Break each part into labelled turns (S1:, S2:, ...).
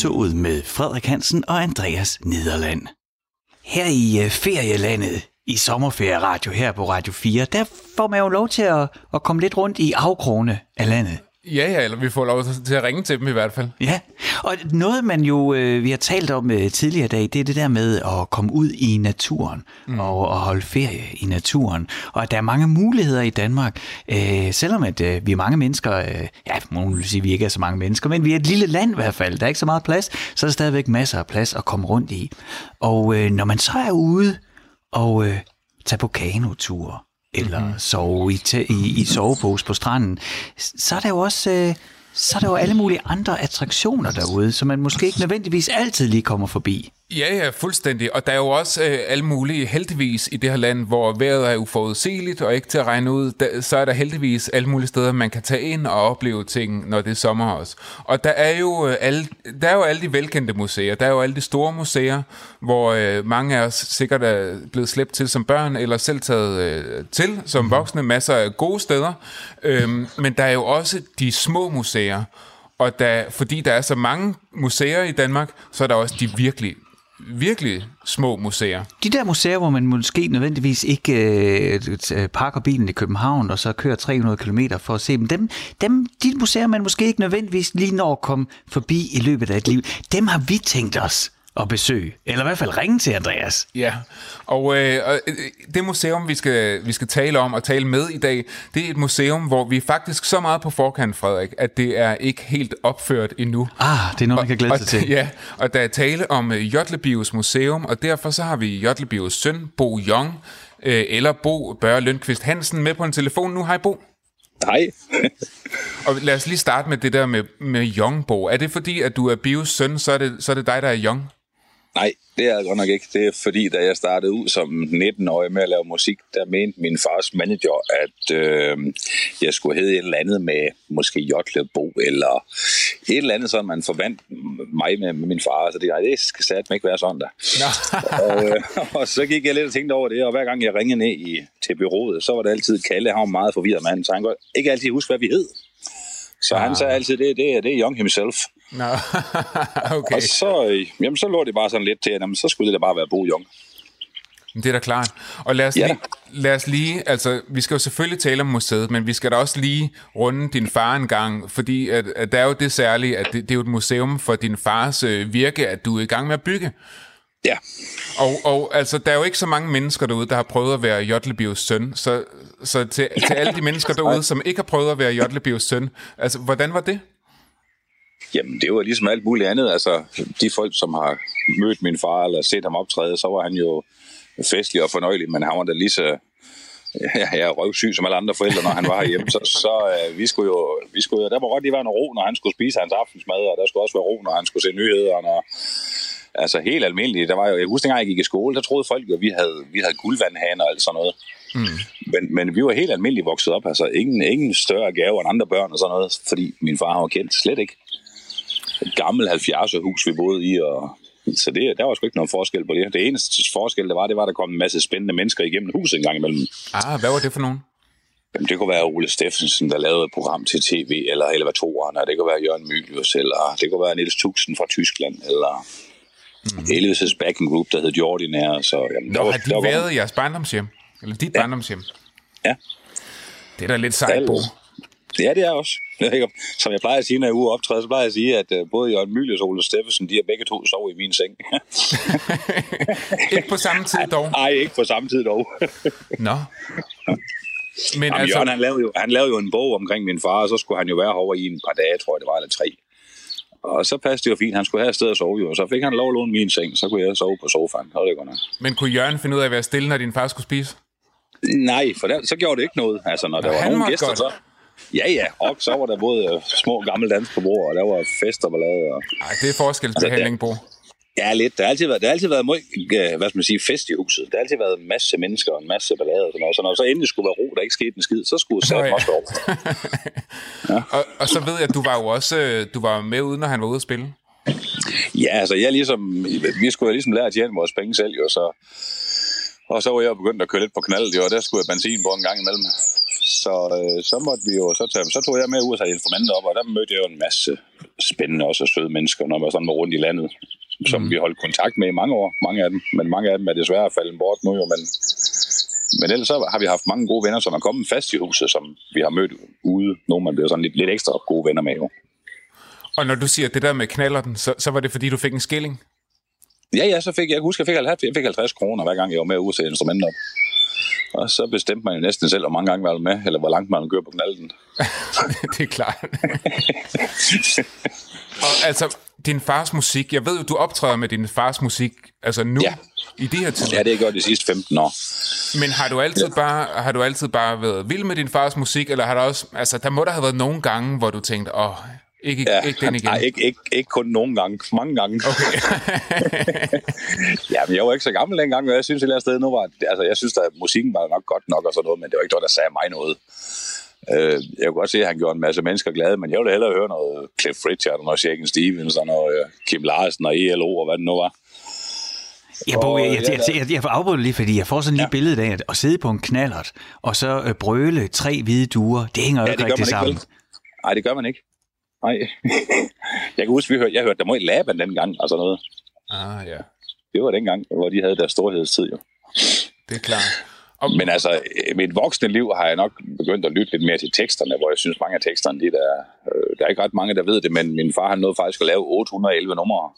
S1: Ferietoget med Frederik Hansen og Andreas Nederland. Her i øh, ferielandet i sommerferieradio her på Radio 4, der får man jo lov til at, at komme lidt rundt i afkrone af landet.
S2: Ja, ja, eller vi får lov til at ringe til dem i hvert fald.
S1: Ja, og noget man jo, øh, vi har talt om øh, tidligere i dag, det er det der med at komme ud i naturen mm. og, og holde ferie i naturen. Og at der er mange muligheder i Danmark, øh, selvom at øh, vi er mange mennesker, øh, ja, nogen vil sige, at vi ikke er så mange mennesker, men vi er et lille land i hvert fald, der er ikke så meget plads, så er der stadigvæk masser af plads at komme rundt i. Og øh, når man så er ude og øh, tager på kanotur, eller mm-hmm. sove i, i, i sovepose på stranden, så er der jo også øh, så er der jo alle mulige andre attraktioner derude, som man måske ikke nødvendigvis altid lige kommer forbi.
S2: Ja, ja, fuldstændig. Og der er jo også øh, alle mulige, heldigvis i det her land, hvor vejret er uforudsigeligt og ikke til at regne ud, der, så er der heldigvis alle mulige steder, man kan tage ind og opleve ting, når det er sommer også. Og der er jo, øh, alle, der er jo alle de velkendte museer. Der er jo alle de store museer, hvor øh, mange af os sikkert er blevet slæbt til som børn, eller selv taget øh, til som mhm. voksne. Masser af gode steder. Øhm, men der er jo også de små museer, og der, fordi der er så mange museer i Danmark, så er der også de virkelig virkelig små museer.
S1: De der museer, hvor man måske nødvendigvis ikke øh, øh parker bilen i København, og så kører 300 km for at se dem, dem, dem, de museer, man måske ikke nødvendigvis lige når at komme forbi i løbet af et liv, dem har vi tænkt os at besøge. Eller i hvert fald ringe til Andreas.
S2: Ja, og øh, øh, det museum, vi skal, vi skal tale om og tale med i dag, det er et museum, hvor vi er faktisk så meget på forkant, Frederik, at det er ikke helt opført endnu.
S1: Ah, det er noget, man kan glæde sig til.
S2: Ja, og der er tale om uh, Jotlebios Museum, og derfor så har vi Jotlebios søn, Bo Jong, øh, eller Bo Børre Lønkvist Hansen, med på en telefon nu. Hej Bo.
S3: Hej.
S2: og lad os lige starte med det der med, med Young, Bo. Er det fordi, at du er Bios søn, så er det, så er det dig, der er Young?
S3: Nej, det er jeg godt nok ikke. Det er fordi, da jeg startede ud som 19-årig med at lave musik, der mente min fars manager, at øh, jeg skulle hedde et eller andet med måske Jotlebo, eller et eller andet, så man forvandt mig med, med min far. Så det, nej, det skal satme ikke være sådan der. og, øh, og, så gik jeg lidt og tænkte over det, og hver gang jeg ringede ned i, til byrådet, så var det altid Kalle, han var meget forvirret mand, så han kunne ikke altid huske, hvad vi hed. Så ah. han sagde altid, det, det, det er Young himself.
S2: Nå, okay.
S3: Og så, øh, jamen, så lå det bare sådan lidt til, at jamen, så skulle det da bare være Bo Young.
S2: Det er da klart. Og lad os, ja. lige, lad os lige, altså vi skal jo selvfølgelig tale om museet, men vi skal da også lige runde din far en gang, fordi at, at der er jo det særlige, at det, det er jo et museum for din fars øh, virke, at du er i gang med at bygge.
S3: Ja.
S2: Og, og altså, der er jo ikke så mange mennesker derude, der har prøvet at være Jotlebios søn, så, så til, til alle de mennesker derude, som ikke har prøvet at være Jotlebios søn, altså, hvordan var det?
S3: Jamen, det var ligesom alt muligt andet. Altså, de folk, som har mødt min far eller set ham optræde, så var han jo festlig og fornøjelig, men han var da lige så ja, er røvsyg som alle andre forældre, når han var hjemme, så, så uh, vi skulle jo, vi skulle der må godt lige være noget ro, når han skulle spise hans aftensmad, og der skulle også være ro, når han skulle se nyheder, og altså helt almindeligt. Der var jo, jeg husker, dengang jeg gik i skole, der troede folk jo, at vi havde, vi havde guldvandhaner og alt sådan noget. Mm. Men, men vi var helt almindeligt vokset op, altså ingen, ingen større gave end andre børn og sådan noget, fordi min far var kendt slet ikke. Et gammelt 70'er hus, vi boede i, og så det, der var sgu ikke nogen forskel på det. Det eneste forskel, der var, det var, at der kom en masse spændende mennesker igennem huset en gang imellem.
S2: Ah, hvad var det for nogen?
S3: Jamen, det kunne være Ole Steffensen, der lavede et program til tv, eller elevatoren, og det kunne være Jørgen Mylius, eller det kunne være Niels Tuxen fra Tyskland, eller mm. Elvis' backing group, der hed Jordi Nær. Så, jamen,
S2: Nå, var, har de der været var... i jeres barndomshjem? Eller dit ja. barndomshjem?
S3: Ja.
S2: Det er da lidt sejt, Bo.
S3: Ja, det er også. Som jeg plejer at sige, når jeg er ude optræde, så plejer jeg at sige, at øh, både Jørgen Mylius og Ole Steffensen, de har begge to sovet i min seng.
S2: ikke på samme tid dog?
S3: Nej, ikke på samme tid dog.
S2: Nå.
S3: Men Jamen, altså... Jørgen, han lavede, jo, han lavede jo en bog omkring min far, og så skulle han jo være herovre i en par dage, tror jeg det var, eller tre. Og så passede det jo fint. Han skulle have et sted at sove, jo. Så fik han lov at låne min seng, så kunne jeg sove på sofaen. Det det godt nok.
S2: Men kunne Jørgen finde ud af at være stille, når din far skulle spise?
S3: Nej, for der, så gjorde det ikke noget. Altså, når der var nogle gæster, godt. så... Ja, ja, og så var der både øh, små gamle dans på bordet, og der var fest og ballade. Og...
S2: Ej, det er forskelsbehandling, altså, Bo.
S3: Ja, lidt. Der har altid været, der har altid været meget, øh, hvad skal man sige, fest i huset. Der har altid været en masse mennesker og en masse ballade og sådan noget. Så når så endelig skulle være ro, der ikke skete en skid, så skulle det ja. også være
S2: ja. og, og, så ved jeg, at du var jo også øh, du var med ude, når han var ude at spille.
S3: Ja, altså jeg ligesom, vi skulle ligesom lære at tjene vores penge selv, jo, så, og så var jeg begyndt at køre lidt på knaldet, jo, og der skulle jeg benzin på en gang imellem. Så, øh, så måtte vi jo, så, tage, så tog jeg med ud og tage informanter op, og der mødte jeg jo en masse spændende også og søde mennesker, når man sådan var rundt i landet, som mm. vi holdt kontakt med i mange år, mange af dem. Men mange af dem er desværre faldet bort nu jo, men, men ellers så har vi haft mange gode venner, som er kommet fast i huset, som vi har mødt ude. Nogle man bliver sådan lidt, lidt ekstra gode venner med jo.
S2: Og når du siger det der med knallerten, så, så var det fordi, du fik en skilling?
S3: Ja, ja, så fik jeg, jeg husker, jeg fik 50, jeg fik 50 kroner hver gang, jeg var med ude til instrumenter op. Og så bestemte man jo næsten selv, hvor mange gange man var med, eller hvor langt man kører på knalden.
S2: det er klart. og altså, din fars musik, jeg ved jo, du optræder med din fars musik, altså nu, ja. i de her tider.
S3: Ja, det har jeg gjort de sidste 15 år.
S2: Men har du altid ja. bare har du altid bare været vild med din fars musik, eller har der også, altså der må der have været nogle gange, hvor du tænkte, åh, ikke, ja, ikke den igen?
S3: Nej, ikke, ikke, ikke kun nogle gange, mange gange. Okay. ja, men jeg var ikke så gammel dengang, og jeg synes et eller andet sted nu var, altså jeg synes, at musikken var nok godt nok og sådan noget, men det var ikke noget, der sagde mig noget. Øh, jeg kunne godt se, at han gjorde en masse mennesker glade, men jeg ville hellere høre noget Cliff Richard, og noget Shaken Stevens, og noget Kim Larsen og ELO, og hvad det nu var.
S1: Ja, Bo, jeg, jeg, jeg, jeg, jeg får afbrudt lige, fordi jeg får sådan lige ja. billede af at sidde på en knallert, og så øh, brøle tre hvide duer, det hænger jo ja, ikke rigtig sammen.
S3: Nej, det gør man ikke. Nej. jeg kan huske, vi hørte, jeg hørte der må i Laban dengang, og sådan noget.
S2: Ah, ja.
S3: Det var dengang, hvor de havde deres storhedstid, jo.
S2: Det er klart.
S3: Og... Men altså, i mit voksne liv har jeg nok begyndt at lytte lidt mere til teksterne, hvor jeg synes, mange af teksterne, de der, øh, der er ikke ret mange, der ved det, men min far han nåede faktisk at lave 811 numre.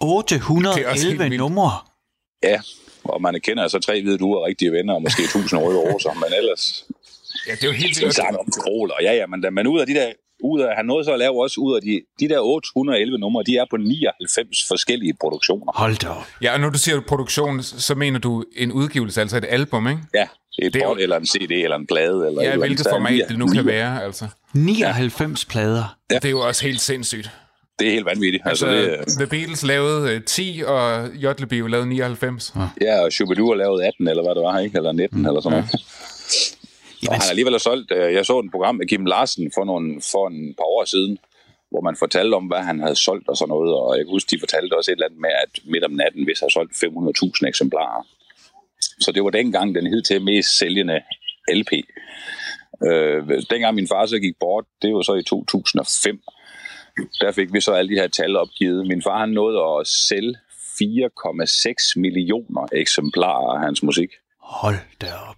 S1: 811 numre?
S3: Ja, og man kender altså tre hvide duer rigtige venner, og måske 1000 røde roser, men ellers...
S2: Ja, det er jo helt vildt.
S3: Så om til ja, ja, men, men ud af de der ud af, han nåede så at lave også ud af de, de der 811 numre, de er på 99 forskellige produktioner.
S1: Hold da
S2: Ja, og når du siger produktion, så mener du en udgivelse, altså et album, ikke?
S3: Ja, et det er eller en CD, eller en plade. Eller
S2: ja, hvilket format det nu kan være, altså.
S1: 99 ja. plader.
S2: Ja. Det er jo også helt sindssygt.
S3: Det er helt vanvittigt. Altså, altså
S2: det, The Beatles lavede uh, 10, og Jotleby lavede 99.
S3: Ja, ja og Shubidua lavede 18, eller hvad det var, ikke? Eller 19, mm. eller sådan noget. Jamen, han har alligevel solgt, øh, jeg så et program med Kim Larsen for, nogle, for en par år siden, hvor man fortalte om, hvad han havde solgt og sådan noget, og jeg kan huske, de fortalte også et eller andet med, at midt om natten, hvis han solgt 500.000 eksemplarer. Så det var dengang den hed til mest sælgende LP. Øh, dengang min far så gik bort, det var så i 2005, der fik vi så alle de her tal opgivet. Min far han nåede at sælge 4,6 millioner eksemplarer af hans musik.
S1: Hold da op.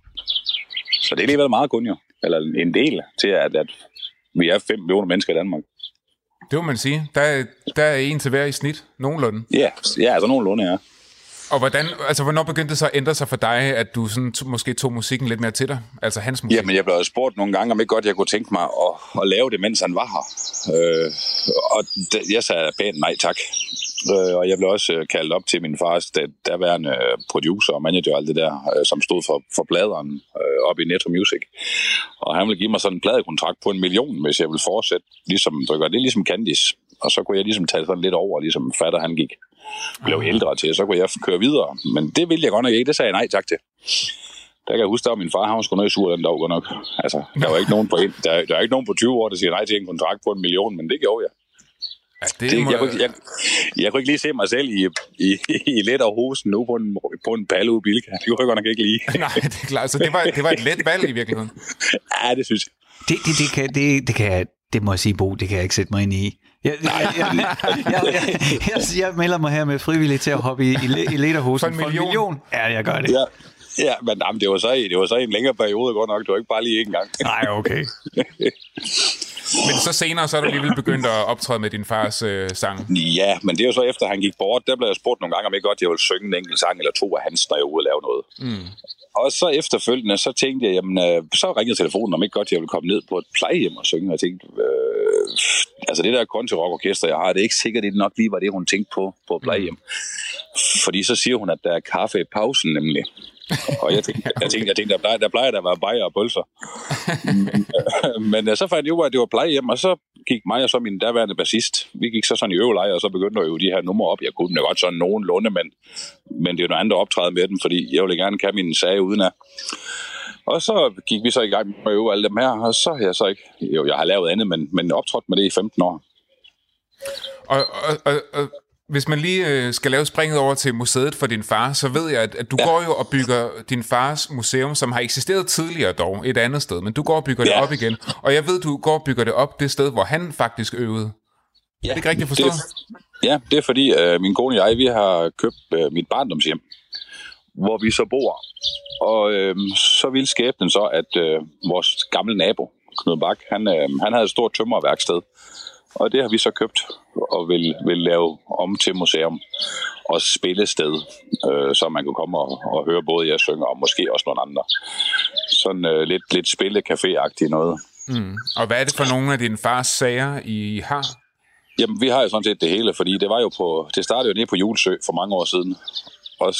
S3: Så det er alligevel meget kun jo. Eller en del til, at, at vi er 5 millioner mennesker i Danmark.
S2: Det må man sige. Der er, der er en til hver i snit, nogenlunde.
S3: Ja, ja altså nogenlunde, ja.
S2: Og hvordan, altså, hvornår begyndte det så at ændre sig for dig, at du sådan, måske tog musikken lidt mere til dig? Altså hans musik?
S3: Jamen, jeg blev spurgt nogle gange, om ikke godt jeg kunne tænke mig at, at lave det, mens han var her. Øh, og jeg sagde pænt nej tak. Øh, og jeg blev også øh, kaldt op til min fars der, derværende producer og manager og alt det der, øh, som stod for, for pladeren øh, op i Netto Music. Og han ville give mig sådan en pladekontrakt på en million, hvis jeg ville fortsætte. Ligesom, det er ligesom Candice. Og så kunne jeg ligesom tage sådan lidt over, ligesom fatter han gik blev ah. ældre til, så kunne jeg køre videre. Men det ville jeg godt nok ikke, det sagde jeg nej tak til. Der kan jeg huske, at min far, han var sgu noget sur den dag godt nok. Altså, der var ikke nogen på, en, der, der er ikke nogen på 20 år, der siger nej til en kontrakt på en million, men det gjorde jeg. Ja, det, det, jeg, kunne, jeg, jeg kunne ikke lige se mig selv i, i, i let og hosen nu på en, på en palle ude Bilka. Det kunne jeg godt nok ikke lige.
S2: Nej, det er klart. Så det var, det var et let valg i virkeligheden.
S3: Ja, det synes jeg.
S1: Det, det, det, kan, det, det, kan, det må jeg sige, Bo, det kan jeg ikke sætte mig ind i. Jeg, jeg, jeg, jeg, jeg, jeg melder mig her med frivillig til at hoppe i, i, i lederhosen
S2: for en million. For en million.
S1: Ja, jeg gør det.
S3: Ja. Ja, men jamen, det, var så, det var så en længere periode godt nok. Det var ikke bare lige en gang.
S1: Nej, okay.
S2: men så senere, så er du alligevel begyndt at optræde med din fars øh, sang.
S3: Ja, men det er jo så efter, han gik bort. Der blev jeg spurgt nogle gange, om jeg godt jeg ville synge en enkelt sang eller to af hans, når jeg var ude og lave noget. Mm. Og så efterfølgende, så tænkte jeg, jamen, øh, så ringede telefonen, om ikke godt jeg ville komme ned på et plejehjem og synge. Og jeg tænkte, øh, altså det der country rock orkester, jeg har, det er ikke sikkert, det nok lige var det, hun tænkte på på plejehjem. Mm. Fordi så siger hun, at der er kaffe i pausen nemlig. Og jeg tænkte, jeg tænkte, jeg tænkte der, plejer, der plejer der at være bajer og pølser. men, men så fandt jeg ud af, at det var plejehjem, og så gik mig og så min daværende bassist, vi gik så sådan i øveleje, og så begyndte jeg jo de her numre op. Jeg kunne det godt sådan nogenlunde, men, men det er jo noget andet at optræde med dem, fordi jeg ville gerne kan min sag uden at... Og så gik vi så i gang med at øve alle dem her, og så har jeg så ikke... Jo, jeg har lavet andet, men, men optrådt med det i 15 år.
S2: Og, og, og, og hvis man lige øh, skal lave springet over til museet for din far, så ved jeg, at, at du ja. går jo og bygger din fars museum, som har eksisteret tidligere dog, et andet sted, men du går og bygger ja. det op igen. Og jeg ved, du går og bygger det op det sted, hvor han faktisk øvede. Ja, er det ikke rigtigt forstået?
S3: Det, ja, det er fordi, øh, min kone og jeg, vi har købt øh, mit barndomshjem, hvor vi så bor. Og øh, så ville skæbnen så, at øh, vores gamle nabo, Knud Bak, han, øh, han havde et stort tømmerværksted. Og det har vi så købt og vil, vil lave om til museum og spillested, øh, så man kunne komme og, og høre både jeg synger og måske også nogle andre. Sådan øh, lidt, lidt spillecafé-agtigt noget.
S2: Mm. Og hvad er det for nogle af dine fars sager, I har?
S3: Jamen, vi har jo sådan set det hele, fordi det var jo på, det startede jo nede på Julesø for mange år siden. Og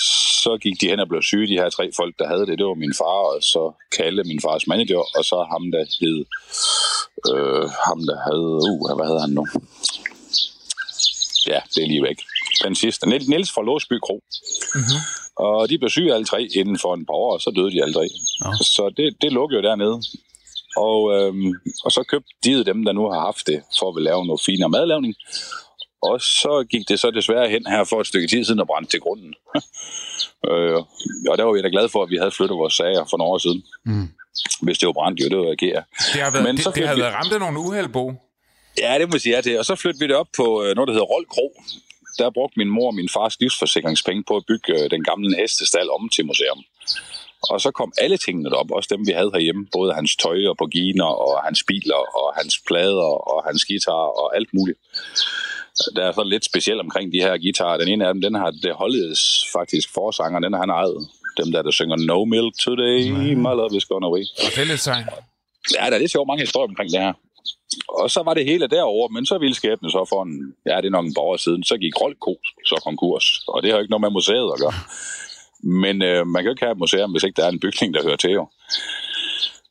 S3: så gik de hen og blev syge, de her tre folk, der havde det. Det var min far, og så Kalle, min fars manager, og så ham, der hed... Øh, ham, der havde... Uh, hvad hedder han nu? Ja, det er lige væk. Den sidste. Niels fra Låsby Kro. Mm-hmm. Og de blev syge alle tre inden for en par år, og så døde de alle tre. Ja. Så det, det lukkede jo dernede. Og, øhm, og så købte de dem, der nu har haft det, for at lave noget finere madlavning. Og så gik det så desværre hen her for et stykke tid siden og brændte til grunden. øh, og der var vi da glade for, at vi havde flyttet vores sager for nogle år siden. Mm. Hvis det var brændt, jo, det var agere.
S2: Det har været, Men det, så det har vi... været ramt af nogle uheld, Bo.
S3: Ja, det må jeg sige ja til. Og så flyttede vi det op på øh, noget, der hedder Rold Kro. Der brugte min mor og min fars livsforsikringspenge på at bygge øh, den gamle hestestal om til museum. Og så kom alle tingene op, også dem vi havde herhjemme, både hans tøj og borginer, og hans biler, og hans plader, og hans guitar, og alt muligt. Der er så lidt specielt omkring de her guitarer. Den ene af dem, den har det holdets faktisk forsanger, den har han ejet. Dem der, der synger No Milk Today, My Love Is Gone Away.
S2: Og sejt.
S3: Ja, der er lidt sjovt mange historier omkring det her. Og så var det hele derover, men så ville skæbnen så for en, ja, det er nok en år siden, så gik Roldko så konkurs. Og det har jo ikke noget med museet at gøre. Men øh, man kan jo ikke have et museum, hvis ikke der er en bygning, der hører til jo.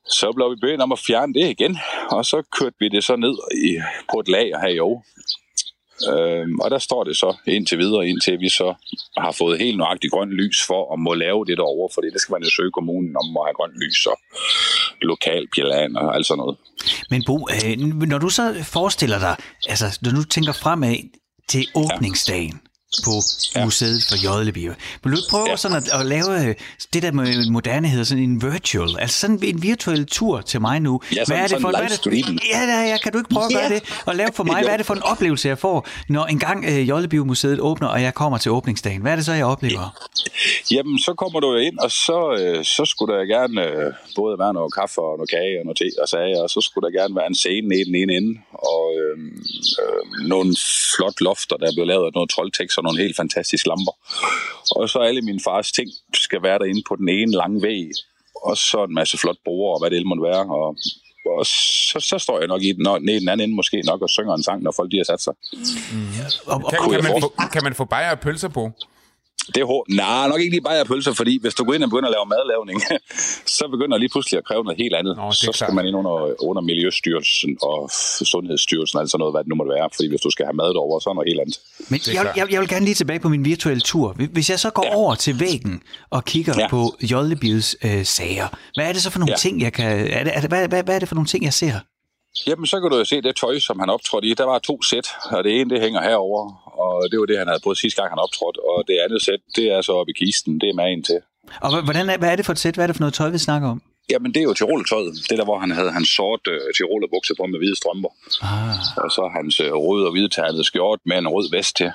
S3: Så blev vi bedt om at fjerne det igen, og så kørte vi det så ned i, på et lager her i år. Øhm, og der står det så indtil videre, indtil vi så har fået helt nøjagtigt grønt lys for at må lave det derovre, fordi det skal man jo søge kommunen om at have grønt lys og lokal pjælland og alt sådan noget.
S1: Men Bo, øh, når du så forestiller dig, altså når du tænker fremad til åbningsdagen, på ja. museet for Jødlebio. Vil du ikke prøve ja. sådan at, at lave øh, det der med moderne hedder sådan en virtual, altså sådan en virtuel tur til mig nu.
S3: Ja, sådan, hvad er det for, hvad er det,
S1: ja, ja, ja, kan du ikke prøve at gøre det og lave for mig, hvad er det for en oplevelse, jeg får, når engang uh, Jødlebio museet åbner, og jeg kommer til åbningsdagen? Hvad er det så, jeg oplever?
S3: Jamen, så kommer du ind, og så, øh, så skulle der gerne øh, både være noget kaffe og noget kage og noget te og sager, og så skulle der gerne være en scene i den ene ende, og øh, øh, nogle flot lofter, der er blevet lavet af noget troldtekst og nogle helt fantastiske lamper. Og så alle mine fars ting skal være derinde på den ene lange væg, og så en masse flot borer og hvad det må være, og og så, så står jeg nok i den, ned i den anden ende måske nok og synger en sang, når folk de har sat sig.
S2: Mm. Og, og, kan, kan, man få, kan man få bajer og pølser på?
S3: Det er hårdt. Nej, nok ikke lige bare pølser, fordi hvis du går ind og begynder at lave madlavning, så begynder det lige pludselig at kræve noget helt andet. Nå, så skal man ind under, under Miljøstyrelsen og Sundhedsstyrelsen, altså noget, hvad det nu må være. Fordi hvis du skal have mad derovre, så er noget helt andet.
S1: Men jeg, jeg, jeg vil gerne lige tilbage på min virtuelle tur. Hvis jeg så går ja. over til væggen og kigger ja. på Jollebils øh, sager, hvad er det så for nogle ja. ting, jeg kan... Er det, er det, hvad, hvad, hvad er det for nogle ting, jeg ser?
S3: Jamen, så kan du jo se det tøj, som han optrådte i. Der var to sæt, og det ene, det hænger herover, og det var det, han havde på sidste gang, han optrådte. Og det andet sæt, det er så oppe i kisten. Det er med ind til.
S1: Og hvordan hvad er det for et sæt? Hvad er det for noget tøj, vi snakker om?
S3: Jamen, det er jo Tirol-tøjet. Det der, hvor han havde hans sort uh, Tiroler bukser på med hvide strømper. Ah. Og så hans uh, røde og hvidtærnede skjort med en rød vest til.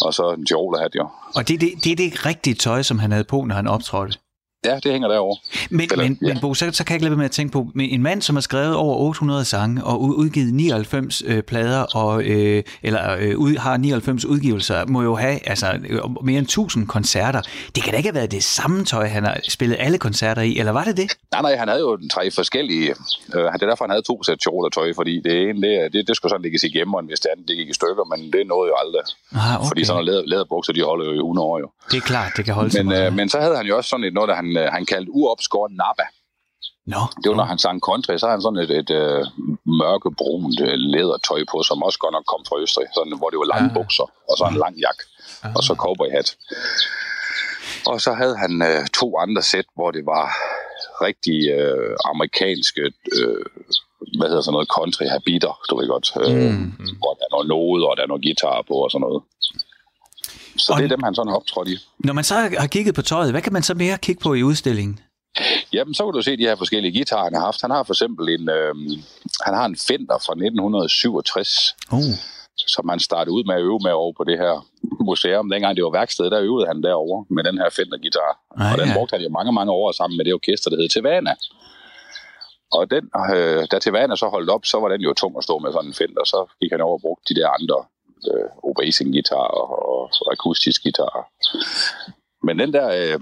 S3: Og så en Tiroler hat, jo.
S1: Og det, det, det er det rigtige tøj, som han havde på, når han optrådte?
S3: Ja, det hænger derovre.
S1: Men, Eller, men, ja. men Bo, så, så kan jeg ikke lade med at tænke på, med en mand, som har skrevet over 800 sange og udgivet 99 øh, plader, og, øh, eller øh, ud, har 99 udgivelser, må jo have altså, øh, mere end 1000 koncerter. Det kan da ikke have været det samme tøj, han har spillet alle koncerter i, eller var det det?
S3: Nej, nej, han havde jo tre forskellige. Øh, det er derfor, han havde to sæt tøj, fordi det ene, det, det, det skulle sådan ligge i gemmeren, hvis det andet det gik i stykker, men det nåede jo aldrig. Ah, okay. Fordi sådan nogle læderbukser, de holder jo i 100 år jo.
S1: Det er klart, det kan holde
S3: men, øh, men så havde han jo også sådan et noget, der han han, øh, han kaldte uopskåret Nabba.
S1: No,
S3: det var, når han sang country, så havde han sådan et, et, uh, mørkebrunt uh, lædertøj på, som også godt nok kom fra Østrig, sådan, hvor det var lange ja. bukser, og så en lang jakke, ja. og så cowboyhat. Og så havde han uh, to andre sæt, hvor det var rigtig uh, amerikanske, uh, hvad hedder sådan noget, country habiter, du ved godt, uh, mm. hvor der er noget node, og der er noget guitar på og sådan noget. Så og det er dem, han sådan har optrådt i.
S1: Når man så har kigget på tøjet, hvad kan man så mere kigge på i udstillingen?
S3: Jamen, så kan du se de her forskellige guitarer, han har haft. Han har for eksempel en, øh, han har en Fender fra 1967,
S1: Uh.
S3: som han startede ud med at øve med over på det her museum. Dengang det var værksted, der øvede han derovre med den her Fender-guitar.
S1: Ah,
S3: og den
S1: ja.
S3: brugte han jo mange, mange år sammen med det orkester, der hed Tevana. Og den, øh, da Tevana så holdt op, så var den jo tung at stå med sådan en Fender. Så gik han over og brugte de der andre øh, obracing-guitar og, og, og akustisk guitar. Men den der øh,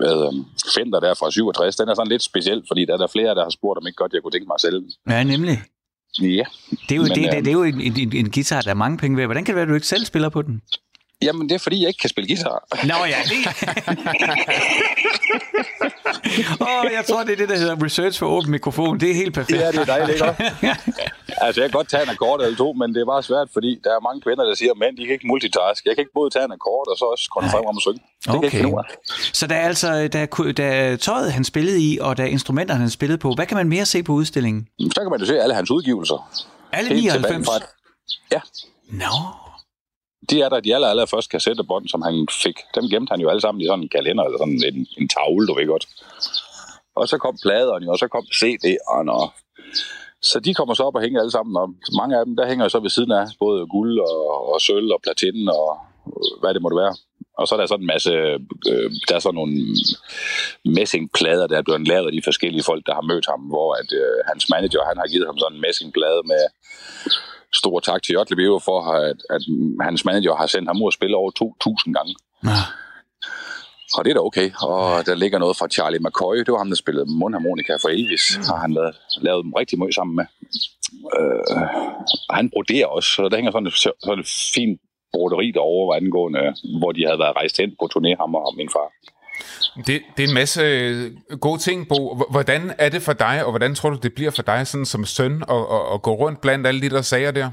S3: hvad, øh, Fender der fra 67, den er sådan lidt speciel, fordi der er der flere, der har spurgt, om ikke godt jeg kunne tænke mig selv.
S1: Ja, nemlig.
S3: Ja,
S1: Det er jo,
S3: Men,
S1: det, det,
S3: øh,
S1: det er jo en, en, en guitar, der er mange penge ved. Hvordan kan det være, at du ikke selv spiller på den?
S3: Jamen, det er fordi, jeg ikke kan spille guitar.
S1: Nå ja, det... Åh, oh, jeg tror, det er det, der hedder research for åben mikrofon. Det er helt perfekt.
S3: Ja, det er dejligt, ikke? altså, jeg kan godt tage en akkord eller to, men det er bare svært, fordi der er mange kvinder, der siger, mænd, de kan ikke multitask. Jeg kan ikke både tage en akkord og så også koncentrere mig om at synge. Det kan ikke
S1: Okay.
S3: ud af.
S1: Så der er altså der er, der er tøjet, han spillede i, og der er instrumenter, han spillede på. Hvad kan man mere se på udstillingen?
S3: Så kan man jo se alle hans udgivelser.
S1: Alle
S3: Helt tilbage
S1: 99?
S3: fra- Ja,
S1: Nå
S3: de er der de aller, aller første kassettebånd, som han fik. Dem gemte han jo alle sammen i sådan en kalender, eller sådan en, en tavle, du ved godt. Og så kom pladerne, og så kom CD'erne, og så de kommer så op og hænger alle sammen, og mange af dem, der hænger så ved siden af, både guld og, og sølv og platin og øh, hvad det måtte være. Og så er der sådan en masse, øh, der er sådan nogle messingplader, der er blevet lavet af de forskellige folk, der har mødt ham, hvor at, øh, hans manager, han har givet ham sådan en messingplade med stor tak til Jotle Beo for, at, at hans manager har sendt ham ud og spille over 2.000 gange.
S1: Nå.
S3: Og det er da okay. Og der ligger noget fra Charlie McCoy. Det var ham, der spillede mundharmonika for Elvis. Har han lavet, lavet dem rigtig meget sammen med. Øh, han broderer også. Så der hænger sådan et, sådan et fint broderi derovre, angående, hvor de havde været rejst hen på turné, ham og min far.
S2: Det, det er en masse øh, gode ting, Bo. Hvordan er det for dig, og hvordan tror du, det bliver for dig sådan som søn at, at, at gå rundt blandt alle de der sager der?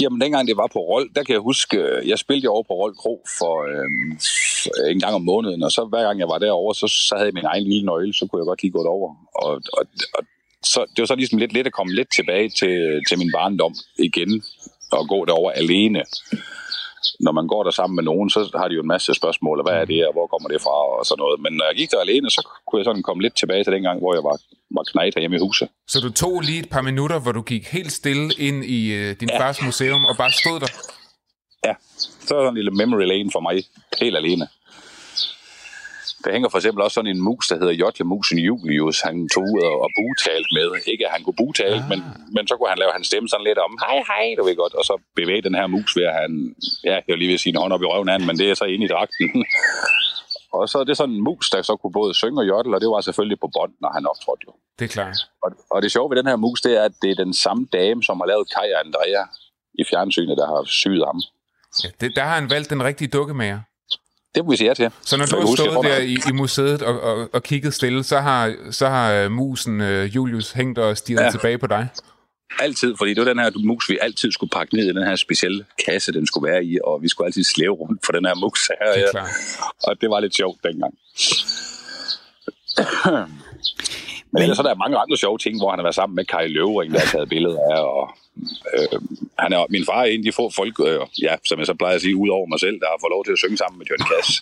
S3: Jamen, dengang det var på Rold, der kan jeg huske, øh, jeg spillede over på Rold Kro for øh, en gang om måneden, og så hver gang jeg var derovre, så, så havde jeg min egen lille nøgle, så kunne jeg godt lige gå derover. Og, og, og så, det var så ligesom lidt let at komme lidt tilbage til, til min barndom igen, og gå derover alene. Når man går der sammen med nogen, så har de jo en masse spørgsmål, og hvad er det, og hvor kommer det fra, og sådan noget. Men når jeg gik der alene, så kunne jeg sådan komme lidt tilbage til den gang, hvor jeg var, var knægt hjemme i huset.
S2: Så du tog lige et par minutter, hvor du gik helt stille ind i øh, din ja. fars museum og bare stod der?
S3: Ja, så er der en lille memory lane for mig, helt alene. Der hænger for eksempel også sådan en mus, der hedder Jotle Musen Julius. Han tog ud og, bugtalte med. Ikke at han kunne bugtale, ah. men, men så kunne han lave hans stemme sådan lidt om, hej hej, du ved godt. Og så bevæge den her mus ved at han, ja, jeg lige ved sige en hånd op i røven af men det er så inde i dragten. og så er det sådan en mus, der så kunne både synge og jotle, og det var selvfølgelig på bånd, når han optrådte jo.
S2: Det er klart.
S3: Og, og det sjove ved den her mus, det er, at det er den samme dame, som har lavet Kai og Andrea i fjernsynet, der har syet ham.
S2: Ja, det, der har han valgt den rigtige dukkemager.
S3: Det må vi sige ja til.
S2: Så når du har stået der i, i museet og, og, og kigget stille, så har, så har uh, musen uh, Julius hængt og stirret ja. Tilbage på dig.
S3: Altid, fordi det var den her mus, vi altid skulle pakke ned i den her specielle kasse, den skulle være i, og vi skulle altid slæve rundt på den her mus her.
S2: Det er
S3: ja.
S2: klart.
S3: Og det var lidt sjovt dengang. Men, Men så er der mange andre sjove ting, hvor han har været sammen med Kai Løvring, der har taget billeder af, og øh, han er, min far er en af de få folk, øh, ja, som jeg så plejer at sige, ud over mig selv, der har fået lov til at synge sammen med Johnny Cash.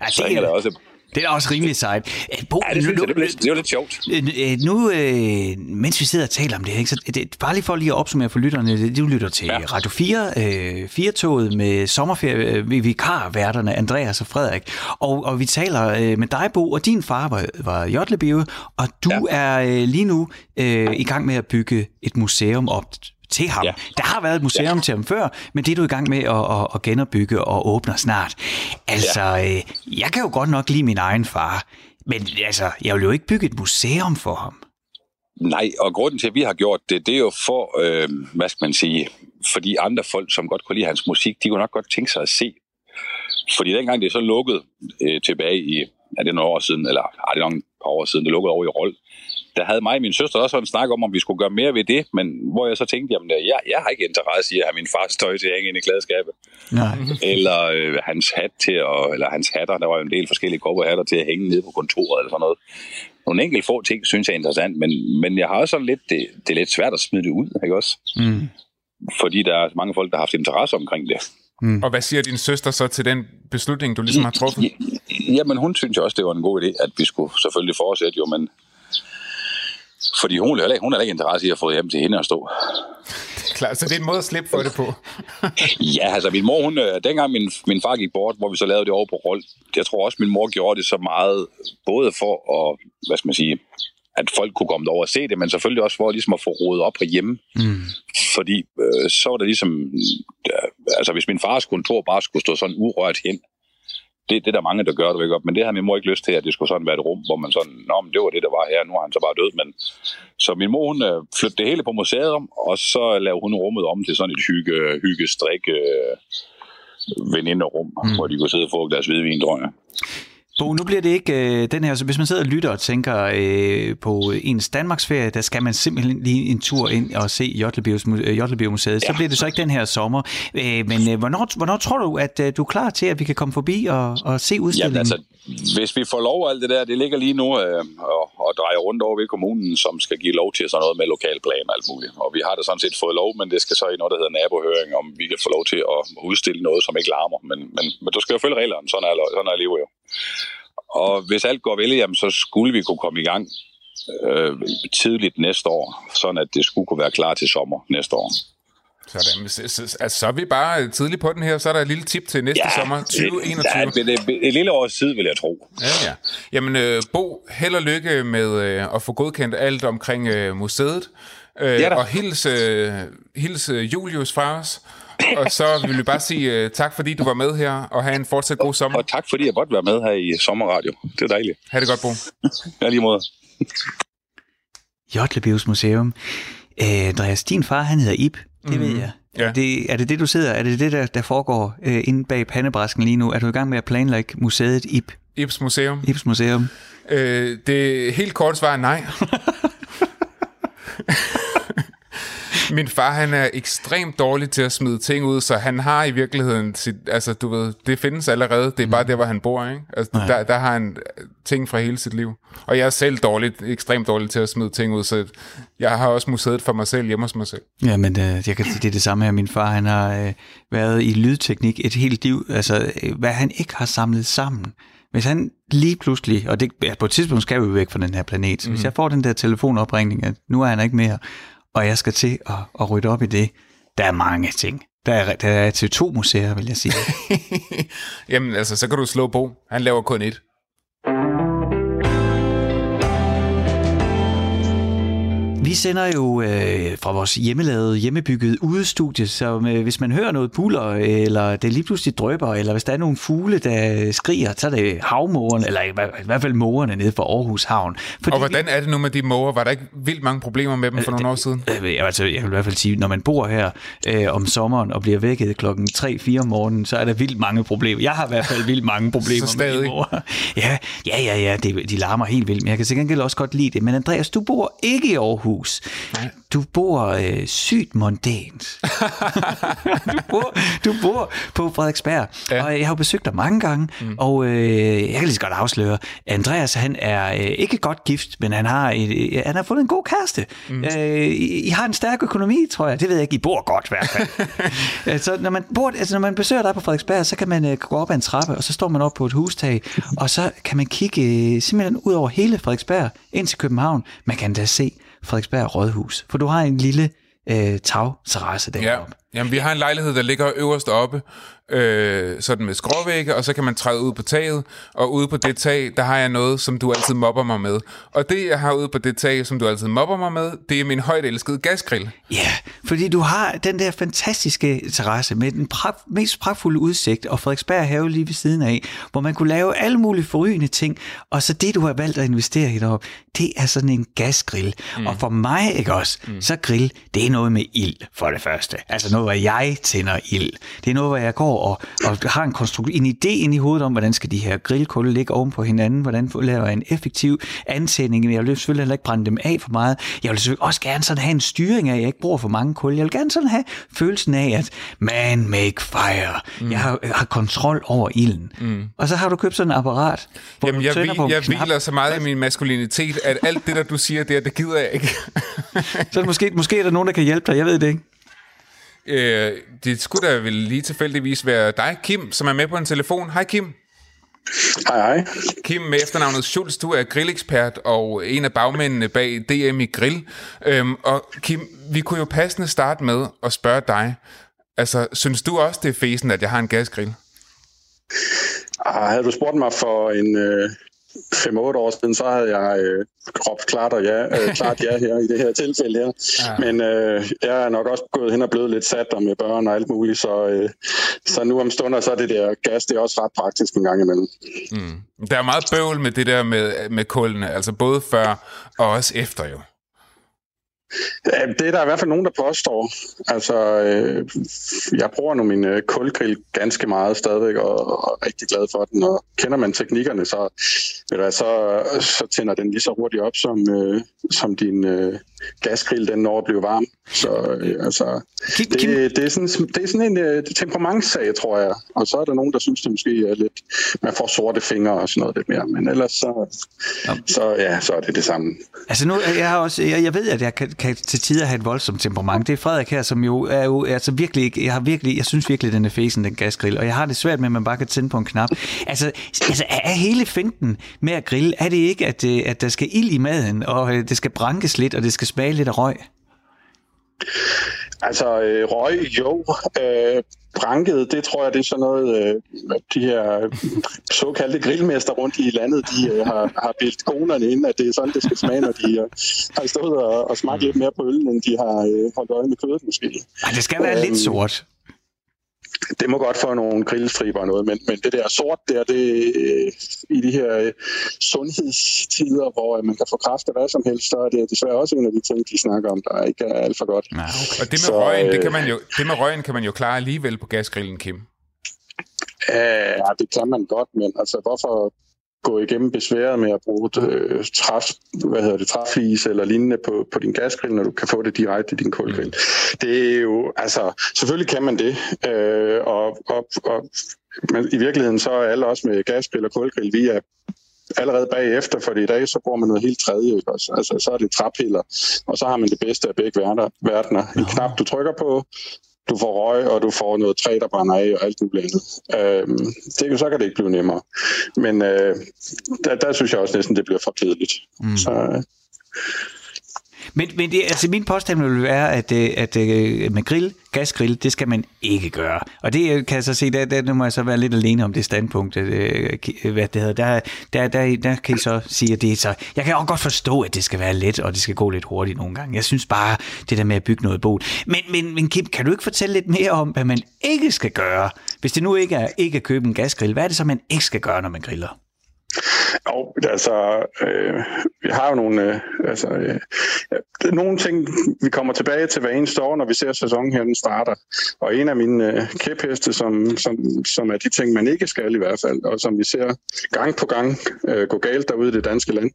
S1: Ja,
S3: Så
S1: det,
S3: hænger der
S1: er,
S3: også...
S1: det er også rimelig sejt. Øh, Bo,
S3: Ja, det synes jeg, det er lidt, det er jo lidt sjovt.
S1: Øh, Nu, øh, mens vi sidder og taler om det, ikke, så det, bare lige for lige at opsummere for lytterne, du lytter til ja. Radio 4, øh, 4-toget med sommerferie, øh, vikarværterne Andreas og Frederik, og, og vi taler øh, med dig, Bo, og din far var, var Jotlebio, og du ja. er øh, lige nu øh, i gang med at bygge et museum op til ham. Ja. Der har været et museum ja. til ham før, men det er du i gang med at, at, at genopbygge og åbner snart. Altså, ja. øh, jeg kan jo godt nok lide min egen far, men altså, jeg vil jo ikke bygge et museum for ham.
S3: Nej, og grunden til, at vi har gjort det, det er jo for, øh, hvad skal man sige, fordi andre folk, som godt kunne lide hans musik, de kunne nok godt tænke sig at se. Fordi dengang det er så lukket øh, tilbage i, er det nogle år siden, eller er det et par år siden, det lukkede over i Rold, der havde mig og min søster også en snak om, om vi skulle gøre mere ved det, men hvor jeg så tænkte, jamen jeg, jeg har ikke interesse i at have min fars tøj til at hænge ind i klædeskabet.
S1: Nej.
S3: eller øh, hans hat til at, eller hans hatter, der var jo en del forskellige hatter til at hænge nede på kontoret eller sådan noget. Nogle enkelte få ting synes jeg er interessant, men, men jeg har også sådan lidt, det, det er lidt svært at smide det ud, ikke også?
S1: Mm.
S3: Fordi der er mange folk, der har haft interesse omkring det.
S2: Og hvad siger din søster så til den beslutning, du ligesom har truffet?
S3: Jamen, hun synes jo også, det var en god idé, at vi skulle selvfølgelig fortsætte jo, men fordi hun ikke, hun er ikke interesse i at få hjem til hende at stå.
S2: Klar, så det er en måde at slippe for det på.
S3: ja, altså min mor, hun, øh, dengang min, min far gik bort, hvor vi så lavede det over på Rold, jeg tror også, min mor gjorde det så meget, både for at, hvad skal man sige, at folk kunne komme over og se det, men selvfølgelig også for ligesom at få rodet op herhjemme. Mm. Fordi øh, så var det ligesom, øh, altså hvis min fars kontor bare skulle stå sådan urørt hen, det, det er der mange, der gør det, ikke? men det har min mor ikke lyst til, at det skulle sådan være et rum, hvor man sådan, nå, men det var det, der var her, nu er han så bare død, men så min mor, hun øh, flyttede det hele på museet og så lavede hun rummet om til sådan et hygge, hygge strik, veninderum, mm. hvor de kunne sidde og få deres hvidvin, tror jeg.
S1: Bo, nu bliver det ikke øh, den her, så hvis man sidder og lytter og tænker øh, på ens Danmarksferie, der skal man simpelthen lige en tur ind og se Jotlebio-museet, ja. så bliver det så ikke den her sommer. Øh, men øh, hvornår, hvornår tror du, at øh, du er klar til, at vi kan komme forbi og, og se udstillingen?
S3: Jamen, altså, hvis vi får lov alt det der, det ligger lige nu øh, og, og drejer rundt over ved kommunen, som skal give lov til sådan noget med lokalplan og alt muligt. Og vi har da sådan set fået lov, men det skal så i noget, der hedder nabohøring, om vi kan få lov til at udstille noget, som ikke larmer. Men, men, men du skal jo følge reglerne, sådan er, sådan er livet jo. Og hvis alt går vel, jamen, så skulle vi kunne komme i gang øh, tidligt næste år, sådan at det skulle kunne være klar til sommer næste år.
S2: Sådan. Så, så, altså, så er vi bare tidligt på den her, så er der et lille tip til næste ja, sommer, 2021. Ja,
S3: det, det, et lille års tid, vil jeg tro.
S2: Ja, ja. Jamen, øh, Bo, held og lykke med øh, at få godkendt alt omkring øh, museet. Øh, ja, og hils, øh, hils øh, Julius fra os og så vil vi bare sige uh, tak, fordi du var med her, og have en fortsat god sommer.
S3: Og tak, fordi jeg måtte være med her i Sommerradio. Det er dejligt.
S2: Ha' det godt, Bo.
S3: ja, lige måde.
S1: Jotlebius Museum. Uh, Andreas, din far, han hedder Ip. Det mm. ved jeg. Ja. Det, er det det, du sidder? Er det det, der, der foregår uh, inde bag pandebræsken lige nu? Er du i gang med at planlægge museet Ip?
S2: Ips Museum.
S1: Ips Museum.
S2: Uh, det helt kort svar er nej. Min far, han er ekstremt dårlig til at smide ting ud, så han har i virkeligheden sit, altså du ved, det findes allerede, det er mm. bare der, hvor han bor, ikke? Altså, der, der har han ting fra hele sit liv. Og jeg er selv dårligt, ekstremt dårlig til at smide ting ud, så jeg har også museet for mig selv hjemme hos mig selv.
S1: Ja, men øh, jeg kan sige, det er det samme her. Min far, han har øh, været i lydteknik et helt liv, altså øh, hvad han ikke har samlet sammen. Hvis han lige pludselig, og det, ja, på et tidspunkt skal vi væk fra den her planet, så hvis mm. jeg får den der telefonopringning, at nu er han ikke mere, og jeg skal til at, at rydde op i det. Der er mange ting. Der er, der er til to museer, vil jeg sige.
S2: Jamen altså, så kan du slå på. Han laver kun et.
S1: Vi sender jo øh, fra vores hjemmelavede, hjemmebyggede udestudie, så øh, hvis man hører noget buller, eller det lige pludselig drøber, eller hvis der er nogle fugle, der skriger, så er det havmåren, eller i, i hvert fald mågerne nede for Aarhus Havn.
S2: Fordi og hvordan er det nu med de måger? Var der ikke vildt mange problemer med dem for øh, nogle år siden?
S1: Øh, altså, jeg vil i hvert fald sige, når man bor her øh, om sommeren og bliver vækket klokken 3-4 om morgenen, så er der vildt mange problemer. Jeg har i hvert fald vildt mange problemer
S2: så med de måger.
S1: Ja, ja, ja, ja de, de larmer helt vildt, men jeg kan sikkert også godt lide det. Men Andreas, du bor ikke i Aarhus hus. Nej. Du bor øh, sygt mondænt. du, bor, du bor på Frederiksberg, ja. og jeg har besøgt dig mange gange, mm. og øh, jeg kan lige så godt afsløre, Andreas han er øh, ikke godt gift, men han har, et, øh, han har fundet en god kæreste. Mm. Øh, I, I har en stærk økonomi, tror jeg. Det ved jeg ikke, I bor godt i hvert fald. Øh, så når man, bor, altså, når man besøger dig på Frederiksberg, så kan man øh, gå op ad en trappe, og så står man op på et hustag, og så kan man kigge øh, simpelthen ud over hele Frederiksberg ind til København. Man kan da se Frederiksberg Rådhus. For du har en lille øh, tagterrasse deroppe.
S2: Ja. Jamen, vi har en lejlighed, der ligger øverst oppe, øh, sådan med skråvægge, og så kan man træde ud på taget, og ude på det tag, der har jeg noget, som du altid mobber mig med. Og det, jeg har ude på det tag, som du altid mobber mig med, det er min højt elskede gasgrill.
S1: Ja, fordi du har den der fantastiske terrasse med den pra- mest pragtfulde udsigt, og Frederiksberg have lige ved siden af, hvor man kunne lave alle mulige forrygende ting, og så det, du har valgt at investere i deroppe, det er sådan en gasgrill. Mm. Og for mig, ikke også, mm. så grill, det er noget med ild, for det første. Altså noget, hvor jeg tænder ild. Det er noget, hvor jeg går og, og har en, konstru- en idé ind i hovedet om, hvordan skal de her grillkulde ligge oven på hinanden, hvordan laver jeg en effektiv antænding. Jeg vil selvfølgelig heller ikke brænde dem af for meget. Jeg vil selvfølgelig også gerne sådan have en styring af, at jeg ikke bruger for mange kul. Jeg vil gerne sådan have følelsen af, at man make fire. Mm. Jeg, har, jeg har kontrol over ilden. Mm. Og så har du købt sådan et apparat,
S2: hvor Jamen, jeg, vi, jeg hviler så meget i min maskulinitet, at alt det, der du siger der, det gider jeg ikke.
S1: så måske, måske er der nogen, der kan hjælpe dig. Jeg ved det ikke.
S2: Øh, det skulle da vel lige tilfældigvis være dig, Kim, som er med på en telefon. Hej Kim.
S4: Hej, hej.
S2: Kim med efternavnet Schultz, du er grillekspert og en af bagmændene bag DM i Grill. Øhm, og Kim, vi kunne jo passende starte med at spørge dig. Altså, synes du også, det er fesen, at jeg har en gasgrill?
S4: Ah, havde du spurgt mig for en øh, 5-8 år siden, så havde jeg øh, råbt klart, og ja, øh, klart ja her i det her tilfælde her. Ja. Men øh, jeg er nok også gået hen og blevet lidt sat der med børn og alt muligt, så, øh, så nu om stunder, så er det der gas, det er også ret praktisk en gang imellem.
S2: Mm. Der er meget bøvl med det der med, med kulene, altså både før og også efter jo.
S4: Det er der i hvert fald nogen, der påstår. Altså, øh, jeg bruger nu min øh, kulgrill ganske meget stadigvæk, og, og er rigtig glad for den. Og kender man teknikkerne, så, ved så, så tænder den lige så hurtigt op, som, øh, som din øh, gasgrill, den når at blive varm. Så øh, altså, det, det, er sådan, det er sådan en øh, temperamentssag, tror jeg. Og så er der nogen, der synes, det måske er lidt, man får sorte fingre og sådan noget lidt mere. Men ellers så, ja. så, ja, så er det det samme.
S1: Altså nu, jeg, har også, jeg, jeg ved, at jeg kan, kan til tider have et voldsomt temperament. Det er Frederik her, som jo er jo, altså virkelig, jeg har virkelig, jeg synes virkelig, den er fesen, den gasgrill. Og jeg har det svært med, at man bare kan tænde på en knap. Altså, altså er hele finten med at grille, er det ikke, at, øh, at der skal ild i maden, og det skal brankes lidt, og det skal smage lidt af røg?
S4: Altså, øh, røg, jo. Øh, branket, det tror jeg, det er sådan noget, øh, de her såkaldte grillmester rundt i landet, de øh, har, har bildt konerne ind, at det er sådan, det skal smage, når de øh, har stået og, og smagt lidt mere på øllen, end de har øh, holdt øje med kødet måske.
S1: Ej, det skal være øhm, lidt sort
S4: det må godt få nogle grillstriber og noget, men, men det der sort der, det øh, i de her øh, sundhedstider, hvor man kan få kræft af hvad som helst, så er det desværre også en af de ting, de snakker om, der ikke er alt for godt. Ja,
S2: okay. Og det med, så, røgen, det, kan man jo, det med røgen kan man jo klare alligevel på gasgrillen, Kim.
S4: Ja, det kan man godt, men altså hvorfor gå igennem besværet med at bruge øh, træf, hvad hedder det, træflis eller lignende på, på din gasgrill, når du kan få det direkte i din kulgrill. Mm. Det er jo, altså, selvfølgelig kan man det, øh, og, og, og men i virkeligheden så er alle også med gasgrill og kulgrill, vi er allerede bagefter, for i dag så bruger man noget helt tredje. Ikke også? Altså, så er det træpiller, og så har man det bedste af begge verdener. En knap, du trykker på, du får røg, og du får noget træ, der brænder af, og alt muligt andet. Øhm, det, så kan det ikke blive nemmere. Men øh, der, der synes jeg også næsten, det bliver for kedeligt. Mm. Så, øh,
S1: men, men det, altså min påstand vil være, at, øh, at, at med grill, gasgrill, det skal man ikke gøre. Og det øh, kan jeg så se, der, der må jeg så være lidt alene om det standpunkt, hvad det hedder. Der, der, der, der kan jeg så sige, at det er så... Jeg kan også godt forstå, at det skal være let, og det skal gå lidt hurtigt nogle gange. Jeg synes bare, det der med at bygge noget bål. Men, men, men Kim, kan du ikke fortælle lidt mere om, hvad man ikke skal gøre? Hvis det nu ikke er ikke at købe en gasgrill, hvad er det så, man ikke skal gøre, når man griller?
S4: Jo, altså, øh, vi har jo nogle, øh, altså, øh, nogle ting, vi kommer tilbage til hver eneste år, når vi ser sæsonen her, den starter. Og en af mine øh, kæpheste, som, som, som er de ting, man ikke skal i hvert fald, og som vi ser gang på gang øh, gå galt derude i det danske land,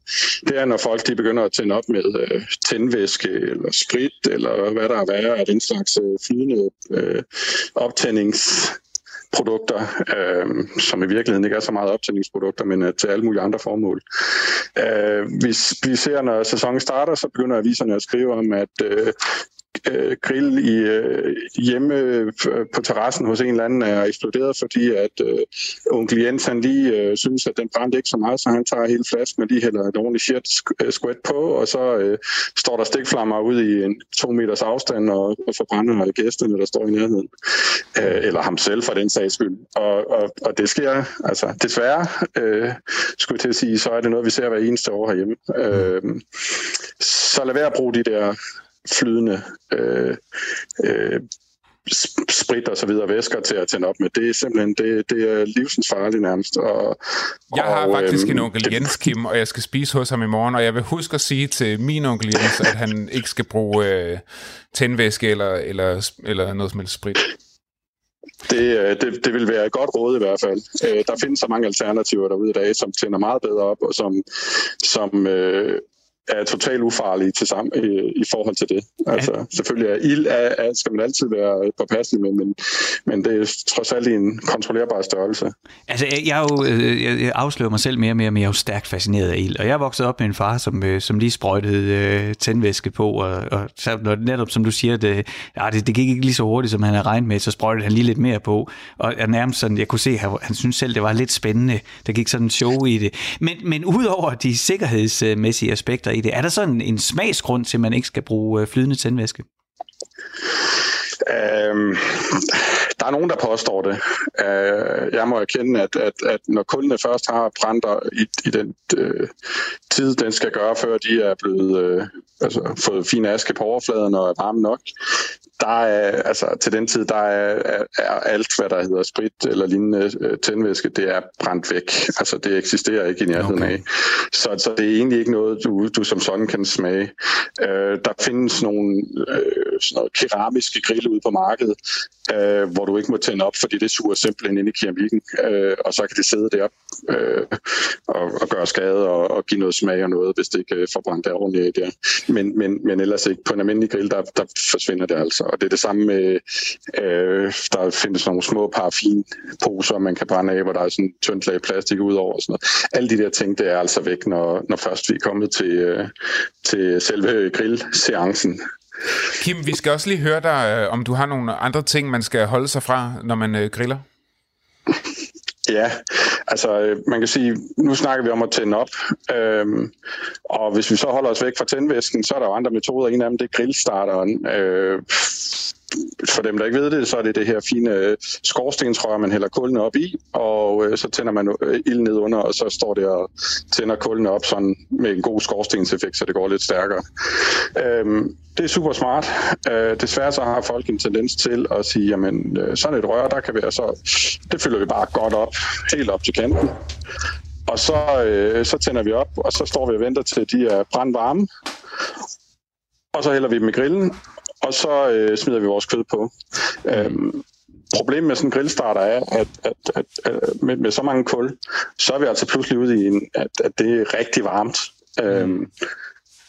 S4: det er, når folk de begynder at tænde op med øh, tændvæske eller sprit, eller hvad der er værre af den slags øh, flydende øh, optændings produkter, øh, som i virkeligheden ikke er så meget optændingsprodukter, men øh, til alle mulige andre formål. Øh, vi, vi ser, når sæsonen starter, så begynder aviserne at skrive om, at øh, øh, grill i, øh, hjemme øh, på terrassen hos en eller anden er eksploderet, fordi at øh, onkel Jens han lige øh, synes, at den brændte ikke så meget, så han tager hele flasken og lige hælder et ordentligt shit øh, squat på, og så øh, står der stikflammer ud i en to meters afstand og, og forbrænder gæsterne, der står i nærheden. Øh, eller ham selv for den sags skyld. Og, og, og det sker, altså desværre, øh, skulle jeg til at sige, så er det noget, vi ser hver eneste år herhjemme. Øh, så lad være at bruge de der flydende øh, øh, sprit og så videre væsker til at tænde op med. Det er simpelthen det, det er livsens nærmest. Og,
S2: jeg har og, faktisk øhm, en onkel Jens, Kim, og jeg skal spise hos ham i morgen, og jeg vil huske at sige til min onkel Jens, at han ikke skal bruge øh, tændvæske eller, eller, eller noget som helst sprit.
S4: Det, øh, det, det vil være et godt råd i hvert fald. Øh, der findes så mange alternativer derude i dag, som tænder meget bedre op, og som, som øh, er totalt ufarlige til sammen, i, i forhold til det. Altså, ja. selvfølgelig er ild er, er, skal man altid være påpasselig med, men, men det er trods alt en kontrollerbar størrelse.
S1: Altså, jeg, jeg, jo, øh, jeg afslører mig selv mere og mere, men jeg er jo stærkt fascineret af ild. Og jeg er vokset op med en far, som, øh, som lige sprøjtede øh, tændvæske på, og, og så, når, netop som du siger, det, ja, det, det gik ikke lige så hurtigt, som han havde regnet med, så sprøjtede han lige lidt mere på. Og jeg nærmest sådan, jeg kunne se, at han, han synes selv, det var lidt spændende. Der gik sådan en show i det. Men, men udover de sikkerhedsmæssige aspekter i det, er der sådan en smagsgrund til, at man ikke skal bruge øh, flydende tændvæske?
S4: Øhm, der er nogen, der påstår det. Øh, jeg må erkende, at, at, at når kulene først har brændt i, i den øh, tid, den skal gøre, før de er blevet øh, altså, fået fin aske på overfladen og er varme nok, der er, altså, til den tid, der er, er, er alt, hvad der hedder sprit eller lignende øh, tændvæske, det er brændt væk. Altså, det eksisterer ikke i nærheden okay. af. Så, så det er egentlig ikke noget, du, du som sådan kan smage. Øh, der findes nogle øh, sådan noget keramiske grille ude på markedet, øh, hvor du ikke må tænde op, fordi det suger simpelthen ind i keramikken, øh, og så kan det sidde derop øh, og, og gøre skade og, og give noget smag og noget, hvis det ikke øh, får brændt af ordentligt der. Men, men, men ellers ikke. På en almindelig grill, der, der forsvinder det altså. Og det er det samme med, øh, der findes nogle små parafinposer, man kan brænde af, hvor der er sådan tyndt lag plastik ud over og sådan noget. Alle de der ting, det er altså væk, når, når først vi er kommet til, øh, til selve grillseancen.
S2: Kim, vi skal også lige høre dig, øh, om du har nogle andre ting, man skal holde sig fra, når man øh, griller.
S4: Ja, altså øh, man kan sige, nu snakker vi om at tænde op, øhm, og hvis vi så holder os væk fra tændvæsken, så er der jo andre metoder. En af dem det er grillstarteren. Øh, for dem, der ikke ved det, så er det det her fine øh, skorstensrør, man hælder kulene op i, og øh, så tænder man øh, ild ned under, og så står det og tænder kulene op sådan med en god skorstenseffekt, så det går lidt stærkere. Øhm, det er super smart. Øh, desværre så har folk en tendens til at sige, jamen øh, sådan et rør, der kan være så, det fylder vi bare godt op, helt op til kanten. Og så, øh, så tænder vi op, og så står vi og venter til de er brandvarme. Og så hælder vi dem i grillen, og så øh, smider vi vores kød på. Øhm, problemet med sådan en grillstarter er, at, at, at, at med, med så mange kul, så er vi altså pludselig ude i, en, at, at det er rigtig varmt. Øhm,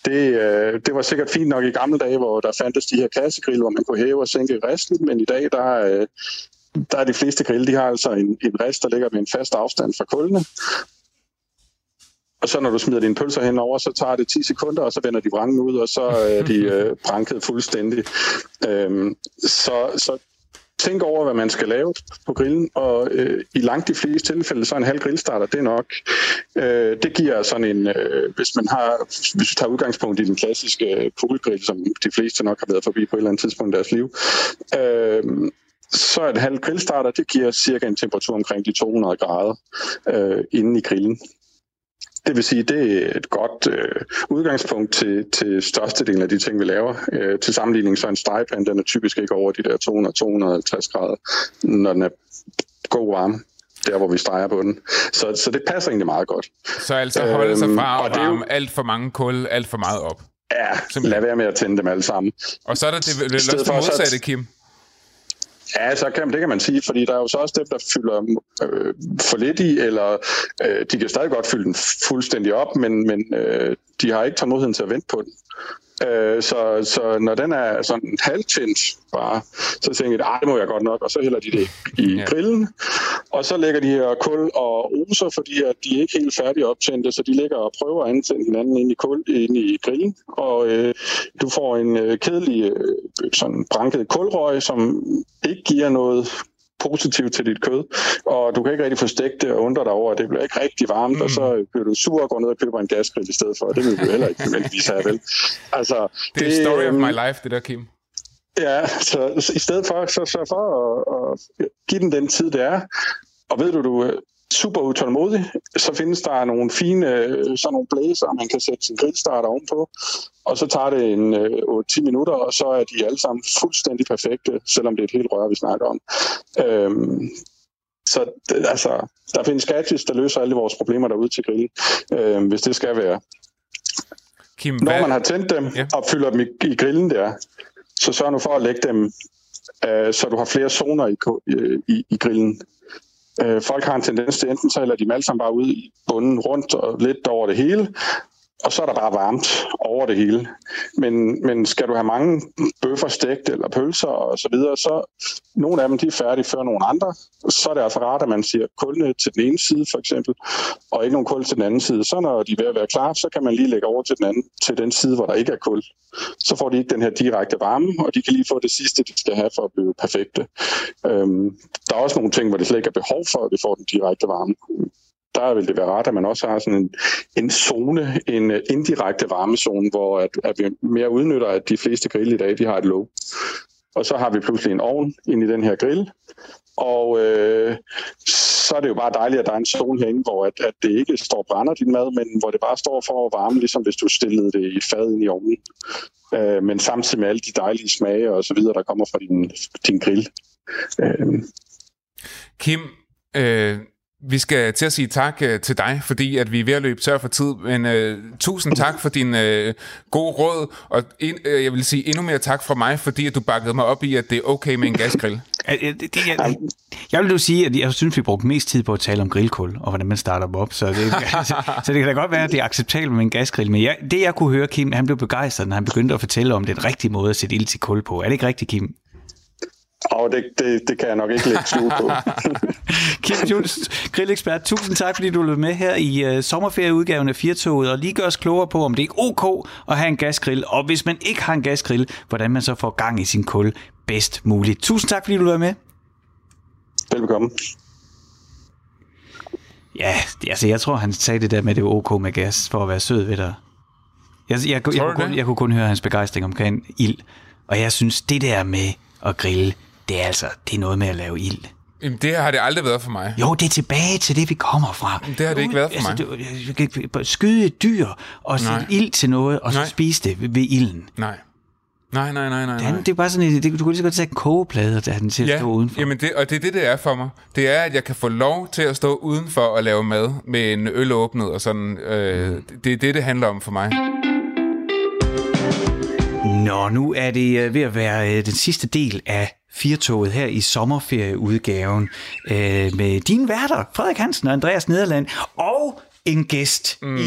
S4: det, øh, det var sikkert fint nok i gamle dage, hvor der fandtes de her kassegrill, hvor man kunne hæve og sænke resten, men i dag, der, øh, der er de fleste grill, de har altså en, en rest, der ligger med en fast afstand fra kullene, og så når du smider dine pølser henover, så tager det 10 sekunder, og så vender de vrangen ud, og så er de øh, branket fuldstændig. Øhm, så, så tænk over, hvad man skal lave på grillen, og øh, i langt de fleste tilfælde, så en halv grillstarter, det er nok. Øh, det giver sådan en, øh, hvis man har, hvis vi tager udgangspunkt i den klassiske øh, poolgrill, som de fleste nok har været forbi på et eller andet tidspunkt i deres liv, øh, så en halv grillstarter, det giver cirka en temperatur omkring de 200 grader øh, inde i grillen. Det vil sige, det er et godt øh, udgangspunkt til, til størstedelen af de ting, vi laver. Øh, til sammenligning så en stegepande, den er typisk ikke over de der 200-250 grader, når den er god varme der hvor vi streger på den. Så, så det passer egentlig meget godt.
S2: Så altså holde sig øhm, fra at varme jo... alt for mange kul, alt for meget op?
S4: Ja, Simpelthen. lad være med at tænde dem alle sammen.
S2: Og så er der det, det, det, det modsatte, Kim.
S4: Ja, så kan, det kan man sige, fordi der er jo så også dem, der fylder øh, for lidt i, eller øh, de kan stadig godt fylde den fuldstændig op, men, men øh, de har ikke tålmodigheden til at vente på den. Øh, så, så når den er sådan halvtændt bare, så tænker jeg, det må jeg godt nok, og så hælder de det i ja. grillen. Og så lægger de her kul og oser, fordi at de er ikke helt færdige optændte, så de ligger og prøver at antænde hinanden ind i, kul, ind i grillen. Og øh, du får en øh, kedelig øh, sådan branket kulrøg, som ikke giver noget positivt til dit kød, og du kan ikke rigtig få stegt det og undre dig over, at det bliver ikke rigtig varmt, mm. og så bliver du sur og går ned og køber en gasgrill i stedet for, det vil du heller ikke nødvendigvis have, vel?
S2: Altså, det er det, story of my øhm, life, det der, Kim.
S4: Ja, så i stedet for, så sørg for at, at give den den tid, det er, og ved du, du super utålmodig, så findes der nogle fine sådan nogle blæser, man kan sætte sin grillstarter ovenpå, og så tager det en øh, 8-10 minutter, og så er de alle sammen fuldstændig perfekte, selvom det er et helt rør, vi snakker om. Øhm, så altså, der findes gadgets, der løser alle vores problemer derude til grillen, øh, hvis det skal være. Kim, Når man har tændt dem ja. og fylder dem i, i grillen der, så sørg nu for at lægge dem, øh, så du har flere zoner i, i, i grillen. Øh, folk har en tendens til, enten så hælder de dem alle sammen bare ud i bunden rundt og lidt over det hele, og så er der bare varmt over det hele. Men, men skal du have mange bøffer stegt eller pølser og så videre, så nogle af dem de er færdige før nogle andre. Så er det altså rart, at man siger kulde til den ene side for eksempel, og ikke nogen kul til den anden side. Så når de er ved at være klar, så kan man lige lægge over til den, anden, til den side, hvor der ikke er kul. Så får de ikke den her direkte varme, og de kan lige få det sidste, de skal have for at blive perfekte. Øhm, der er også nogle ting, hvor det slet ikke er behov for, at vi får den direkte varme der vil det være rart, at man også har sådan en, en zone, en øh, indirekte varmezone, hvor at, at vi mere udnytter, at de fleste grill i dag, de har et låg. Og så har vi pludselig en ovn ind i den her grill, og øh, så er det jo bare dejligt, at der er en zone herinde, hvor at, at det ikke står og brænder din mad, men hvor det bare står for at varme, ligesom hvis du stillede det i fad ind i ovnen. Øh, men samtidig med alle de dejlige smage og så videre, der kommer fra din, din grill. Øh.
S2: Kim, øh, vi skal til at sige tak uh, til dig, fordi at vi er ved at løbe tør for tid, men uh, tusind tak for din uh, gode råd, og in, uh, jeg vil sige endnu mere tak fra mig, fordi at du bakkede mig op i, at det er okay med en gasgrill.
S1: det, jeg, jeg vil jo sige, at jeg synes, vi brugte mest tid på at tale om grillkul, og hvordan man starter dem op, så det, så, så det kan da godt være, at det er acceptabelt med en gasgrill, men jeg, det jeg kunne høre, Kim, han blev begejstret, når han begyndte at fortælle om den rigtige måde at sætte ild til kul på. Er det ikke rigtigt, Kim?
S4: Og det, det, det kan jeg nok ikke lægge skjul på.
S1: Kim Jules, grillekspert, tusind tak, fordi du løb med her i uh, sommerferieudgaven af Firtoget, og lige gør os klogere på, om det er ok at have en gasgrill, og hvis man ikke har en gasgrill, hvordan man så får gang i sin kul bedst muligt. Tusind tak, fordi du løb med.
S4: Velkommen.
S1: Ja, altså jeg tror, han sagde det der med, at det var ok med gas, for at være sød ved dig. Jeg, jeg, jeg, jeg, jeg, kunne, kun, jeg kunne kun høre hans begejstring omkring ild, og jeg synes, det der med at grille, det er altså det er noget med at lave ild.
S2: Jamen, det har det aldrig været for mig.
S1: Jo, det er tilbage til det, vi kommer fra.
S2: Det har det ikke været for altså,
S1: mig. Du, du kan skyde et dyr og sætte ild til noget, og så nej. spise det ved, ilden.
S2: Nej. Nej, nej, nej, nej.
S1: Den, det er bare sådan, det, du kunne lige så godt tage en kogeplade og tage den til at
S2: ja,
S1: stå udenfor.
S2: Jamen det, og det er det, det er for mig. Det er, at jeg kan få lov til at stå udenfor og lave mad med en øl åbnet og sådan. Øh, det er det, det handler om for mig.
S1: Nå, nu er det øh, ved at være øh, den sidste del af Firtoget her i sommerferieudgaven øh, med dine værter, Frederik Hansen og Andreas Nederland, og en gæst mm. i,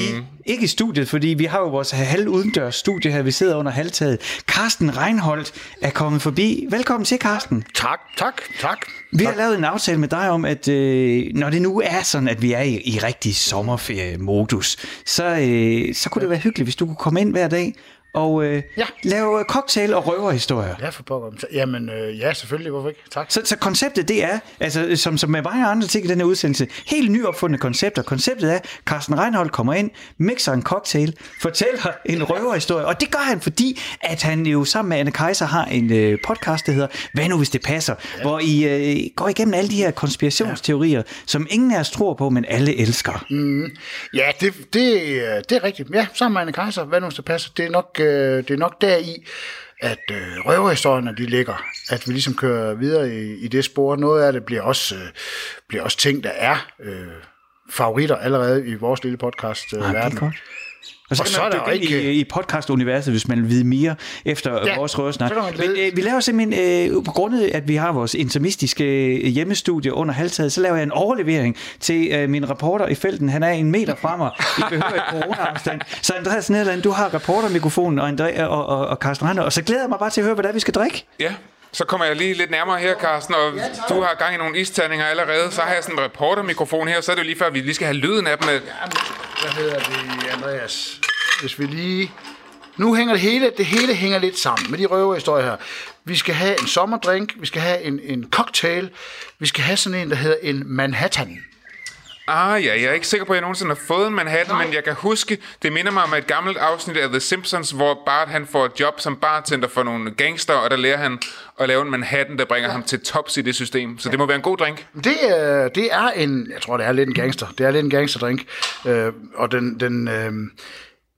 S1: ikke i studiet, fordi vi har jo vores halv udendørs studie her, vi sidder under halvtaget. Carsten Reinholdt er kommet forbi. Velkommen til, Carsten.
S5: Tak, tak, tak.
S1: Vi
S5: tak.
S1: har lavet en aftale med dig om, at øh, når det nu er sådan, at vi er i, i rigtig sommerferie-modus, så, øh, så kunne det være hyggeligt, hvis du kunne komme ind hver dag og øh, ja. lave cocktail- og røverhistorier.
S5: Ja, for pokker. Jamen, øh, ja, selvfølgelig. Hvorfor ikke? Tak.
S1: Så, så konceptet, det er, altså, som, som med mange andre ting i den her udsendelse, helt nyopfundne koncepter. Konceptet er, Carsten Reinhold kommer ind, mixer en cocktail, fortæller en røverhistorie, og det gør han, fordi at han jo sammen med Anne Kaiser har en øh, podcast, der hedder Hvad nu hvis det passer, ja. hvor I øh, går igennem alle de her konspirationsteorier, ja. som ingen af os tror på, men alle elsker.
S5: Mm. Ja, det, det, det er rigtigt. Ja, sammen med Anne Kaiser, Hvad nu hvis det passer, det er nok øh, det er nok deri, at øh, røverhistorierne de ligger, at vi ligesom kører videre i, i det spor. Noget af det bliver også, øh, bliver også ting, der er øh, favoritter allerede i vores lille podcast øh, verden.
S1: Og så, og så er der ikke... i, i podcast-universet, hvis man vil vide mere efter ja, vores røversnak. Men øh, vi laver simpelthen, øh, på grund af, at vi har vores intermistiske øh, hjemmestudie under halvtaget, så laver jeg en overlevering til øh, min reporter i felten. Han er en meter fra mig. Vi behøver et corona-afstand. Så Andreas Nederland, du har reportermikrofonen, og, André, og, og, og Carsten Rande, og så glæder jeg mig bare til at høre, hvad det er, vi skal drikke.
S2: Ja, så kommer jeg lige lidt nærmere her, Carsten, og ja, du har gang i nogle isterninger allerede. Så har jeg sådan en reportermikrofon her, så er det jo lige før, at vi lige skal have lyden af dem.
S5: Hvad hedder det, Andreas? Hvis vi lige... Nu hænger det hele, det hele hænger lidt sammen med de røverhistorier her. Vi skal have en sommerdrink, vi skal have en, en cocktail, vi skal have sådan en, der hedder en Manhattan.
S2: Ah ja, jeg er ikke sikker på, at jeg nogensinde har fået en Manhattan, Nej. men jeg kan huske, det minder mig om et gammelt afsnit af The Simpsons, hvor Bart han får et job som bartender for nogle gangster, og der lærer han at lave en Manhattan, der bringer ja. ham til tops i det system. Så ja. det må være en god drink.
S5: Det, øh, det er en, jeg tror det er lidt en gangster, det er lidt en gangsterdrink, øh, og den, den, øh,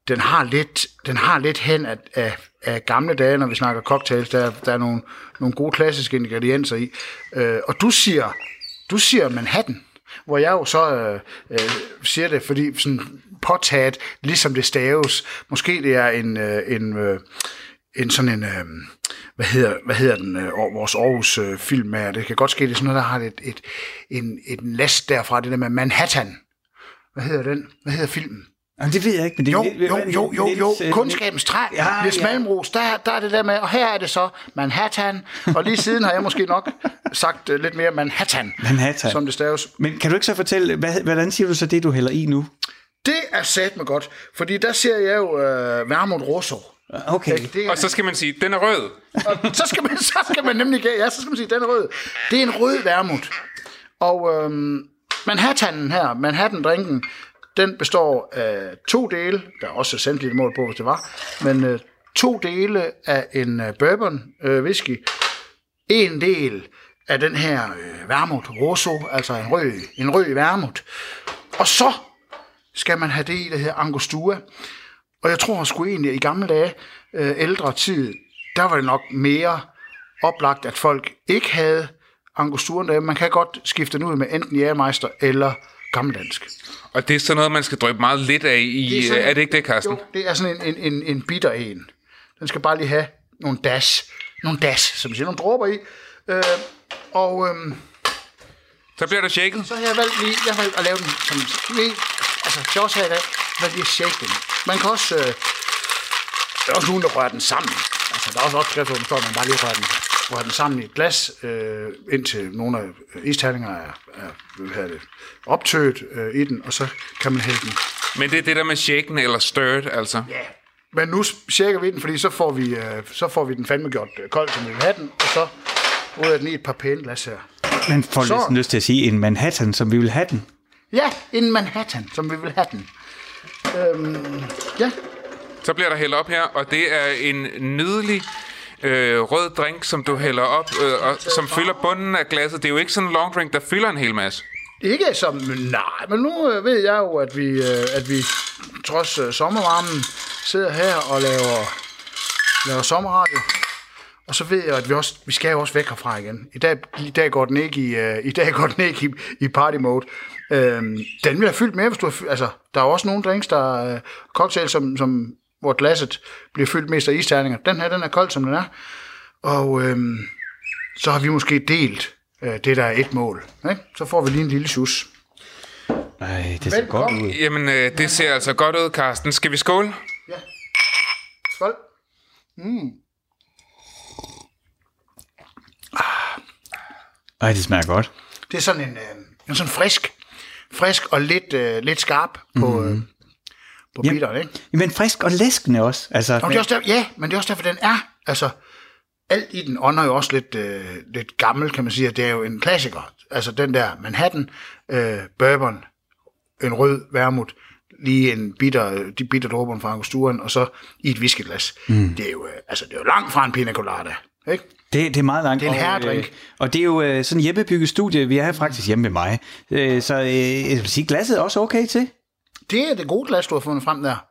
S5: den har lidt, den har lidt hen af, af, af gamle dage, når vi snakker cocktails. Der, der er nogle, nogle gode klassiske ingredienser i. Øh, og du siger, du siger Manhattan hvor jeg jo så øh, øh, siger det, fordi sådan påtaget, ligesom det staves, måske det er en, øh, en, øh, en sådan en, øh, hvad hedder, hvad hedder den, øh, vores Aarhus øh, film er, det kan godt ske, det er sådan noget, der har et, et, en, et last derfra, det der med Manhattan. Hvad hedder den? Hvad hedder filmen?
S1: Jamen, det ved jeg ikke, men det
S5: Jo, jo, jo, jo, jo.
S1: lidt, øh,
S5: Kunskabens træ.
S1: Ja,
S5: Hvis
S1: ja.
S5: Malmros, der, der er det der med, og her er det så Manhattan, og lige siden har jeg måske nok sagt uh, lidt mere Manhattan,
S1: Manhattan.
S5: som det staves.
S1: Men kan du ikke så fortælle, hvad, hvordan siger du så det, du hælder i nu?
S5: Det er sat med godt, fordi der ser jeg jo uh, Vermont Rosso.
S1: Okay.
S5: Ikke? Det er,
S2: Og så skal man sige, den er rød.
S5: og så, skal man, så skal man nemlig, ja, så skal man sige, den er rød. Det er en rød vermut. Og øhm, Manhattanen her, Manhattan-drinken, den består af to dele, der er også sendt lidt mål på, hvis det var, men øh, to dele af en øh, bourbon øh, whisky, en del af den her øh, vermut rosso, altså en rød, en rød vermut. Og så skal man have det i, der hedder angostura. Og jeg tror sgu egentlig, i gamle dage, øh, ældre tid, der var det nok mere oplagt, at folk ikke havde angosturen derhjemme. Man kan godt skifte den ud med enten jægermeister eller gammeldansk.
S2: Og det er sådan noget, man skal drøbe meget lidt af i... Er, er det ikke det, Carsten?
S5: Jo, det er sådan en, en, en, en bitter en. Den skal bare lige have nogle dash, nogle dash, som siger, nogle dråber i. Øh, og øh,
S2: Så bliver der shaket.
S5: så har jeg valgt lige, jeg har valgt at lave den som lige, altså os her i dag, valgt lige at shake den. Man kan også, øh, der er også nogen, der rører den sammen. Altså, der er også opskrift, hvor man bare lige rører den, rører den sammen i et glas, øh, indtil nogle af isterninger er, er hvad det, optøet øh, i den, og så kan man hælde den.
S2: Men det er det der med shaken eller stirred, altså.
S5: Ja. Men nu tjekker vi den, fordi så får vi, øh, så får vi den fandme gjort øh, kold, som vi vil have den, og så ryger den i et par pæne glas her.
S1: Man får
S5: Så-
S1: næsten lyst til at sige en Manhattan, som vi vil have den.
S5: Ja, en Manhattan, som vi vil have den. Øhm, ja,
S2: Så bliver der hældt op her, og det er en nydelig øh, rød drink, som du hælder op, øh, og som fylder bunden af glasset. Det er jo ikke sådan en long drink, der fylder en hel masse.
S5: Ikke som, nej, men nu øh, ved jeg jo, at vi, øh, at vi trods øh, sommervarmen sidder her og laver, laver sommerradio. Og så ved jeg, at vi, også, vi skal jo også væk herfra igen. I dag, i dag går den ikke i, øh, i, dag går den ikke i, i party mode. Øhm, den vil have fyldt mere, hvis du har fyldt, altså, der er jo også nogle drinks, der er øh, cocktail, som, som, hvor glasset bliver fyldt mest af isterninger. Den her, den er kold, som den er. Og øhm, så har vi måske delt øh, det, der er et mål. Ikke? Så får vi lige en lille sus.
S1: Nej, det ser godt ud.
S2: Jamen, øh, det ser altså godt ud, Carsten. Skal vi skåle?
S5: Ja. Skål.
S1: Ej, det smager godt.
S5: Det er sådan en, øh, en sådan frisk, frisk og lidt, øh, lidt skarp på, mm. øh, på
S1: Jamen.
S5: bitteren, ikke?
S1: Men frisk og læskende også. Altså,
S5: Og det er også der, ja, men det er også derfor, den er, altså, alt i den ånder jo også lidt, øh, lidt gammel, kan man sige, det er jo en klassiker. Altså den der Manhattan, øh, bourbon, en rød vermut, lige en bitter, de bitter dråber fra angosturen, og så i et whiskyglas. Mm. Det er jo, øh, altså, det er jo langt fra en pina colada, ikke?
S1: Det, det er meget langt.
S5: Det er en
S1: og,
S5: herredrink.
S1: øh, Og det er jo øh, sådan en hjemmebygget studie. Vi er faktisk hjemme med mig. Øh, så øh, jeg vil sige, glasset er også okay til.
S5: Det er det gode glas, du har fundet frem der.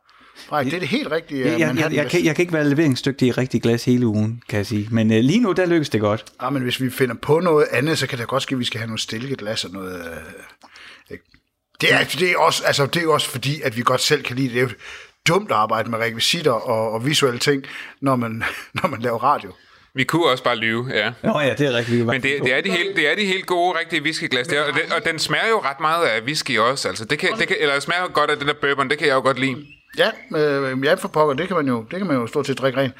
S5: Frederik, det er det helt rigtige
S1: Jeg, jeg, jeg, jeg, kan, jeg kan ikke være leveringsdygtig i rigtig glas hele ugen, kan jeg sige. Men øh, lige nu, der lykkes det godt.
S5: Ja, men hvis vi finder på noget andet, så kan det godt ske, at vi skal have noget stilkeglas og noget... Øh, det, er, det, er også, altså, det er også fordi, at vi godt selv kan lide det. Det er jo dumt at arbejde med rekvisitter og, og visuelle ting, når man, når man laver radio.
S2: Vi kunne også bare lyve, ja.
S1: Nå ja, det er rigtigt.
S2: Men det, det, er de helt, det er de helt gode, rigtige whiskyglas. Det er, og, det, og den smager jo ret meget af whisky også. Altså, det kan, det kan, eller smager godt af den der bourbon, det kan jeg jo godt lide.
S5: Ja, øh, ja for pokker, det kan man jo, det kan man jo stort set drikke rent.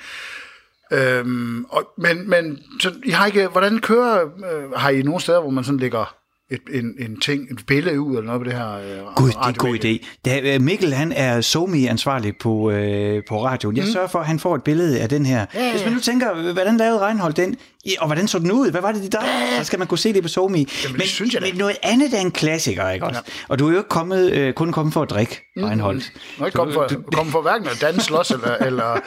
S5: Øhm, og, men, men så, I har ikke, hvordan kører, øh, har I nogle steder, hvor man sådan lægger et, en, en ting, et billede ud eller noget på det her øh,
S1: Gud, det er en god idé. Da, øh, Mikkel, han er somi ansvarlig på, øh, på radioen. Jeg sørger for, at han får et billede af den her.
S5: Mm. ja.
S1: Hvis man nu tænker, hvordan lavede Reinhold den? Ja, Og hvordan så den ud? Hvad var det, de der? Så skal man kunne se det på somi. men,
S5: synes jeg da.
S1: men noget andet er en klassiker, ikke også? Og du er jo ikke kommet, øh, kun kommet for at drikke, Reinhold.
S5: Jeg er ikke kommet for, kommet for hverken at danse, slås eller, eller,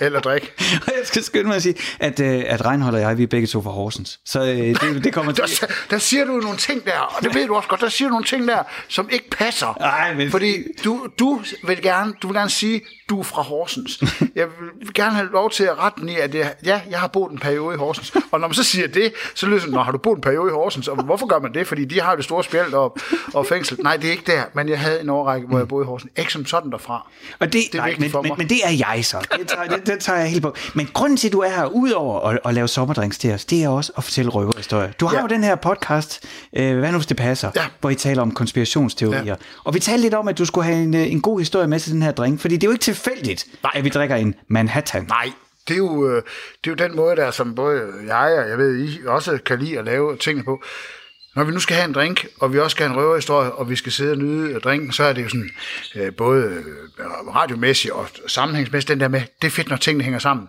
S5: eller drikke.
S1: Og jeg skal skynde mig at sige, at, øh, at Reinhold og jeg, vi er begge to fra Horsens. Så øh, det, det kommer til...
S5: Der, der siger du nogle ting der, og det ved du også godt, der siger du nogle ting der, som ikke passer.
S1: Ej, men-
S5: Fordi du, du, vil gerne, du vil gerne sige, du er fra Horsens. Jeg vil gerne have lov til at rette den i, at det, ja, jeg har boet en periode i Horsens. Og når man så siger det, så lyder det sådan, "Nå, har du boet en periode i Horsens? Og hvorfor gør man det? Fordi de har jo det store spjæld og, og fængsel. Nej, det er ikke der, men jeg havde en årrække, hvor jeg boede i Horsens. Ikke som sådan derfra.
S1: Og det,
S5: Det er
S1: nej, men,
S5: for
S1: men,
S5: mig.
S1: men det er jeg så. Det tager, det, tager jeg helt på. Men grunden til, at du er her, udover at, at lave sommerdrinks til os, det er også at fortælle røverhistorier. Du har
S5: Ja.
S1: jo den her podcast, øh, hvad nu hvis det passer,
S5: Ja.
S1: hvor I taler om konspirationsteorier.
S5: Ja.
S1: Og vi talte lidt om, at du skulle have en, øh, en god historie med til den her drink, fordi det er jo ikke tilfældigt,
S5: Nej.
S1: at vi drikker en Manhattan.
S5: Nej, det er, jo, øh, det er jo den måde, der som både jeg og jeg ved, I også kan lide at lave tingene på. Når vi nu skal have en drink, og vi også skal have en røverhistorie, og vi skal sidde og nyde drinken, så er det jo sådan, øh, både øh, radiomæssigt og sammenhængsmæssigt, den der med, det er fedt, når tingene hænger sammen.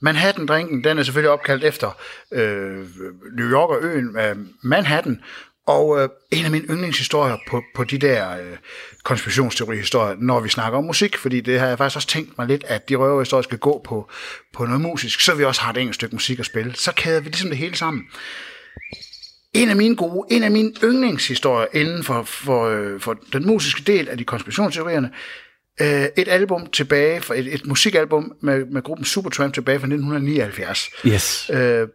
S5: Manhattan-drinken, den er selvfølgelig opkaldt efter øh, New York og øen øh, Manhattan, og øh, en af mine yndlingshistorier på, på de der øh, konspirationsteori-historier, når vi snakker om musik, fordi det har jeg faktisk også tænkt mig lidt, at de røverhistorier skal gå på, på noget musisk, så vi også har et enkelt stykke musik at spille. Så kæder vi ligesom det hele sammen. En af mine gode, en af mine yndlingshistorier inden for, for, øh, for den musiske del af de konspirationsteorierne, øh, et album tilbage, fra et, et musikalbum med, med gruppen Supertramp tilbage fra 1979.
S1: Yes.
S5: Øh,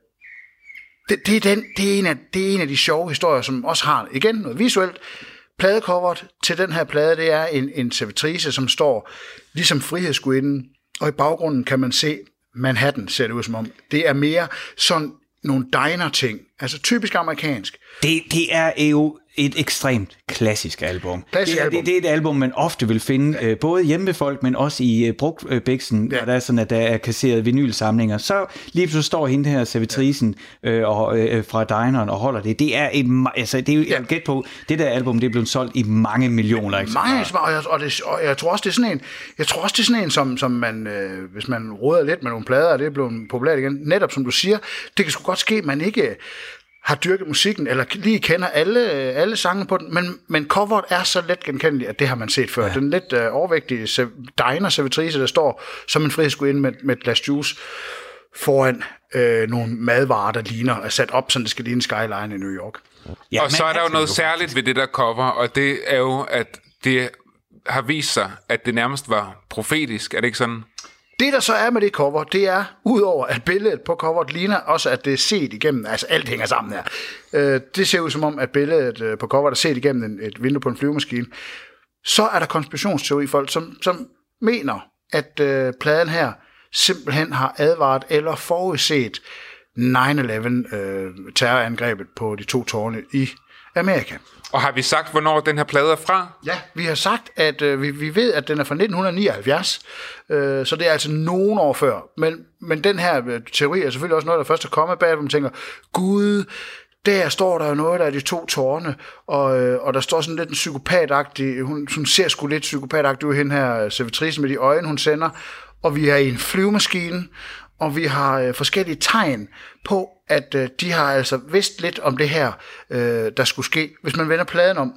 S5: det, det, er den, det, er en af, det er en af de sjove historier, som også har, igen, noget visuelt. Pladecoveret til den her plade, det er en, en servitrice, som står ligesom frihedsgudinden, og i baggrunden kan man se Manhattan, ser det ud som om. Det er mere sådan nogle diner-ting, altså typisk amerikansk.
S1: Det, det er jo et ekstremt klassisk album.
S5: Klassisk
S1: det, er,
S5: album.
S1: Det, det er et album, man ofte vil finde, øh, både hjemme ved folk, men også i øh, brugtbæksen,
S5: Ja.
S1: ja. hvor der er sådan, at der er kasseret vinylsamlinger. Så lige pludselig står hende her, servitrisen øh, og, øh, fra dineren og holder det. Det er et, altså, det er jo, jeg vil gætte på, det der album, det er blevet solgt i mange millioner. Ikke?
S5: Mange og jeg, og, det, og jeg tror også, det er sådan en, jeg tror også, det er sådan en, som, som man, øh, hvis man råder lidt med nogle plader, og det er blevet populært igen, netop som du siger, det kan sgu godt ske, man ikke har dyrket musikken, eller lige kender alle, alle sangene på den, men, men coveret er så let genkendeligt, at det har man set før. Ja. Den lidt øh, overvægtige se- diner-servitrice, der står som en frihedsgudinde med, med et glas juice foran øh, nogle madvarer, der ligner, er sat op, så det skal ligne skyline i New York.
S1: Ja,
S2: og så er der jo noget særligt ved det der cover, og det er jo, at det har vist sig, at det nærmest var profetisk. Er det ikke sådan?
S5: Det, der så er med det cover, det er, udover at billedet på coveret ligner også, at det er set igennem, altså alt hænger sammen her. Øh, det ser ud som om, at billedet øh, på coveret er set igennem en, et vindue på en flyvemaskine. Så er der konspirationsteori folk, som, som mener, at øh, pladen her simpelthen har advaret eller forudset 9-11 øh, terrorangrebet på de to tårne i Amerika.
S2: Og har vi sagt, hvornår den her plade er fra?
S5: Ja, vi har sagt, at øh, vi, vi ved, at den er fra 1979, øh, så det er altså nogen år før. Men, men den her øh, teori er selvfølgelig også noget, der først er kommet bag, hvor man tænker, gud, der står der jo noget, der er de to tårne, og, øh, og der står sådan lidt en psykopatagtig, hun, hun ser sgu lidt psykopatagtig ud, hende her servitrice med de øjne, hun sender, og vi er i en flyvemaskine, og vi har øh, forskellige tegn på, at øh, de har altså vidst lidt om det her, øh, der skulle ske, hvis man vender pladen om,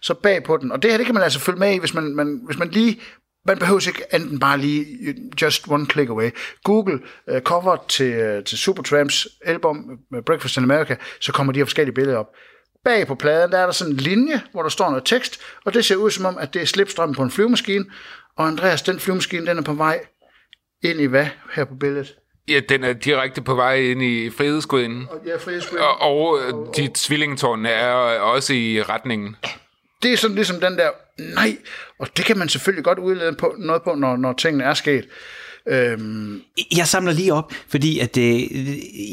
S5: så bag på den. Og det her, det kan man altså følge med i, hvis man, man, hvis man lige, man behøver ikke enten bare lige, øh, just one click away. Google øh, cover til, øh, til Supertramps album, øh, Breakfast in America, så kommer de her forskellige billeder op. Bag på pladen, der er der sådan en linje, hvor der står noget tekst, og det ser ud som om, at det er slipstrømmen på en flyvemaskine, og Andreas, den flyvemaskine, den er på vej ind i hvad her på billedet?
S2: Ja, den er direkte på vej ind i frihedsgudinden.
S5: Og ja, frihedsgud.
S2: Og, og øh, de tvillingtårne er også i retningen.
S5: Det er sådan ligesom den der, nej, og det kan man selvfølgelig godt udlede på, noget på, når, når tingene er sket. Øhm,
S1: Jeg samler lige op, fordi at øh,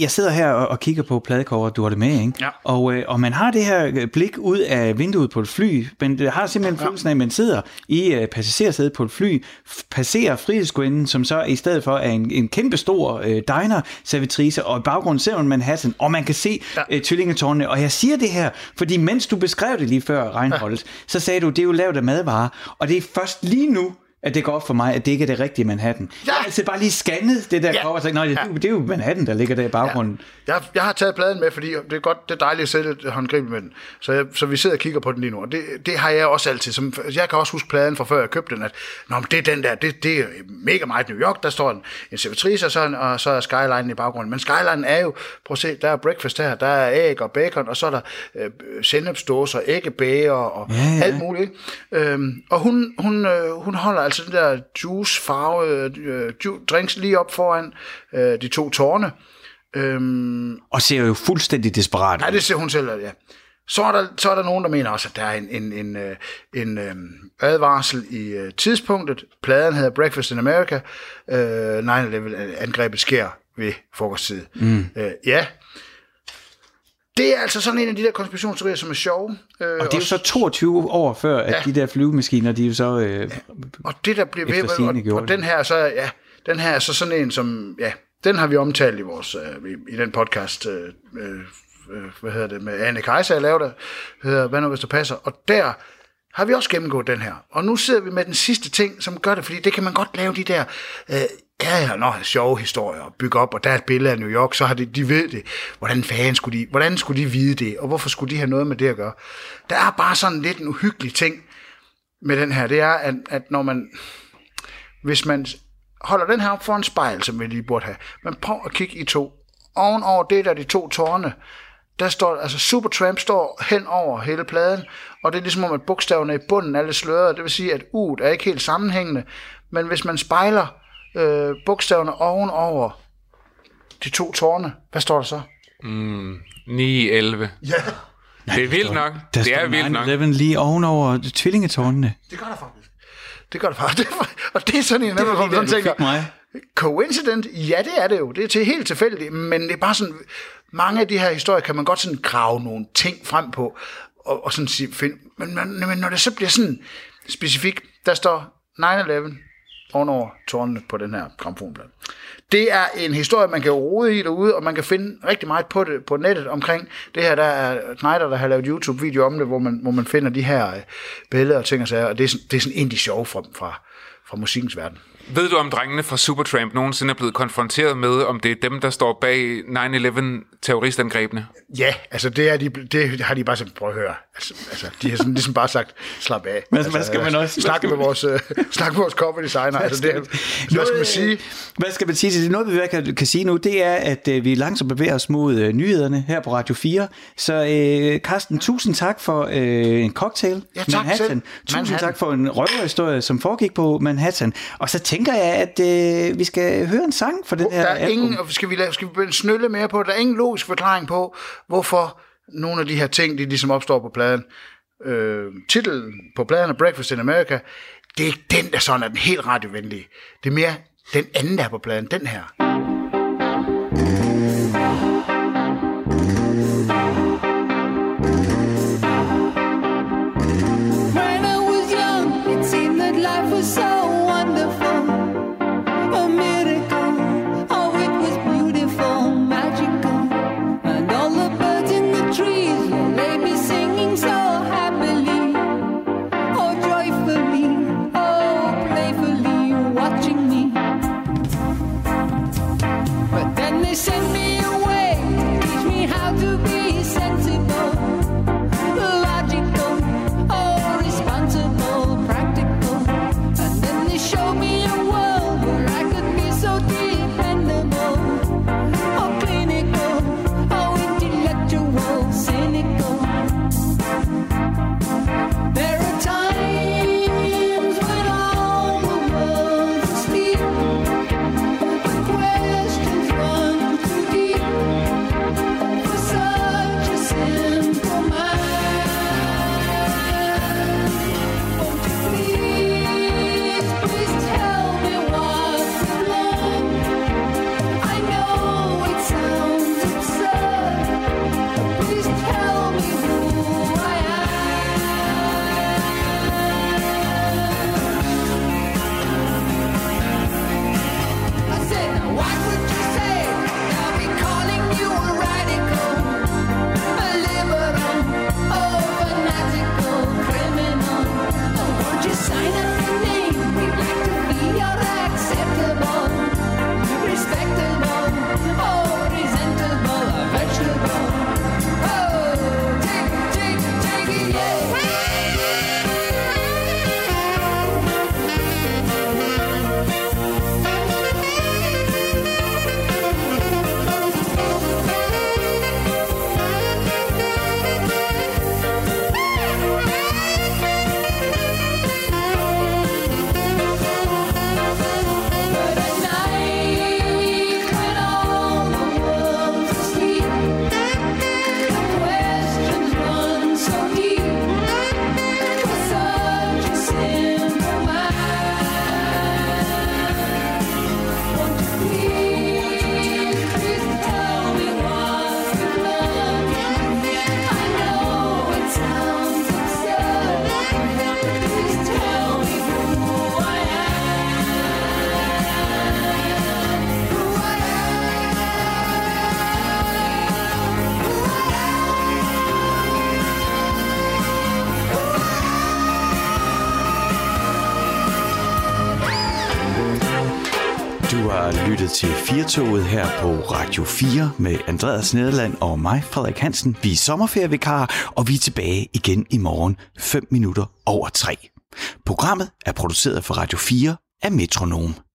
S1: jeg sidder her og, og kigger på pladecover, du har det med, ikke?
S5: Ja.
S1: Og, øh, og man har det her øh, blik ud af vinduet på et fly, men det har simpelthen ja. følelsen af, at man sidder i øh, passagersædet på et fly, passerer frihedsgudinden, som så i stedet for er en, en kæmpe stor øh, diner-servitrice, og i baggrunden ser man Manhattan, og man kan se
S5: ja.
S1: øh, tvillingetårnene. Og jeg siger det her, fordi mens du beskrev det lige før, Reinholdt, ja. så sagde du, det er jo lavet af madvarer, og det er først lige nu, at det går op for mig, at det ikke er det rigtige Manhattan. Ja. Jeg har altså bare lige scannet det der
S5: Ja.
S1: ja. cover og sagt, nej, det,
S5: Ja.
S1: ja. det er jo Manhattan, der ligger der i baggrunden.
S5: jeg, jeg har taget pladen med, fordi det er godt, det er dejligt at sætte et håndgrib med den. Så, jeg, så vi sidder og kigger på den lige nu, og det, det har jeg også altid. Som, jeg kan også huske pladen fra før jeg købte den, at Nå, men det er den der, det, det er mega meget New York, der står en, en servitrice, og så, en- og så er Skyline i baggrunden. Men Skyline er jo, prøv at se, der er breakfast her, der er æg og bacon, og så er der øh, sennepsdåser, æggebager og ja,
S1: Ja,
S5: ja.
S1: ja.
S5: alt muligt. Øhm, og hun, hun, øh, hun holder altså den der juice farve øh, ju- drinks lige op foran øh, de to tårne. Øhm,
S1: Og ser jo fuldstændig desperat
S5: Nej,
S1: ud.
S5: det ser hun selv, ja. Så er, der, så er der nogen, der mener også, at der er en, en, en, øh, en, en advarsel i tidspunktet. Pladen hedder Breakfast in America. Uh, 9-11-angrebet sker ved frokosttid. Mm. Uh, ja, det er altså sådan en af de der konspirationsteorier, som er sjove.
S1: Øh, og det er jo så 22 år før, at ja. de der flyvemaskiner, de er jo så øh, ja.
S5: Og det der bliver ved, og, og, og den her så, ja, den her er så sådan en, som, ja, den har vi omtalt i vores, øh, i, i den podcast, øh, øh, hvad hedder det, med Anne Kajsa, jeg lavede, hedder Hvad nu hvis det passer, og der har vi også gennemgået den her. Og nu sidder vi med den sidste ting, som gør det, fordi det kan man godt lave de der øh, ja, ja, nå, sjove historier at bygge op, og der er et billede af New York, så har de, de ved det. Hvordan fanden skulle de, hvordan skulle de vide det, og hvorfor skulle de have noget med det at gøre? Der er bare sådan lidt en uhyggelig ting med den her, det er, at, at når man, hvis man holder den her op for en spejl, som vi lige burde have, men prøv at kigge i to. Ovenover det der de to tårne, der står, altså Supertramp står hen over hele pladen, og det er ligesom om, at bogstaverne i bunden er lidt sløret, det vil sige, at U'et er ikke helt sammenhængende, men hvis man spejler øh, bogstaverne ovenover de to tårne. Hvad står der så?
S2: Mm, 9, 11.
S5: Ja.
S2: Det er vildt nok. Der det er vildt nok.
S1: 11 lige ovenover tvillingetårnene.
S5: Det gør der faktisk. Det gør der faktisk. Og det er sådan en, hvor man sådan tænker, mig. coincident? Ja, det er det jo. Det er til helt tilfældigt, men det er bare sådan, mange af de her historier kan man godt sådan grave nogle ting frem på, og, og sådan sige, find, men, men, men når det så bliver sådan specifikt, der står 9-11, ovenover tårnene på den her gramfonplade. Det er en historie, man kan rode i derude, og man kan finde rigtig meget på det på nettet omkring det her. Der er Snyder, der har lavet YouTube-video om det, hvor man, hvor man finder de her øh, billeder og ting og sager, og det er, sådan, det er sådan en af de sjove fra, fra, fra musikkens verden.
S2: Ved du, om drengene fra Supertramp nogensinde er blevet konfronteret med, om det er dem, der står bag 9-11 terroristangrebene?
S5: Ja, altså det, er de, det har de bare sagt, prøv at høre. Altså, altså, de har sådan, ligesom bare sagt, slap af.
S1: Men,
S5: altså,
S1: hvad skal man også...
S5: Snakke med vores, uh, snakke med vores cover designer. Altså, det, hvad skal man sige?
S1: Hvad skal man sige til det? Noget, vi kan, kan sige nu, det er, at uh, vi langsomt bevæger os mod uh, nyhederne her på Radio 4. Så uh, Carsten, tusind tak for uh, en cocktail.
S5: Ja, tak
S1: Manhattan.
S5: selv.
S1: Tusind
S5: Manhattan.
S1: tak for en røverhistorie, som foregik på Manhattan. Og så tænker jeg, at uh, vi skal høre en sang for den her
S5: Der er
S1: album.
S5: ingen, skal vi, lave, skal vi snølle mere på, der er ingen logisk forklaring på, hvorfor nogle af de her ting, de ligesom opstår på pladen. Øh, titlen på pladen er Breakfast in America. Det er ikke den, der sådan er den helt radiovenlige. Det er mere den anden, der er på pladen, den her.
S1: Til Firtoget her på Radio 4 med Andreas Nederland og mig, Frederik Hansen. Vi er sommerferievikarer, og vi er tilbage igen i morgen 5 minutter over 3. Programmet er produceret for Radio 4 af Metronom.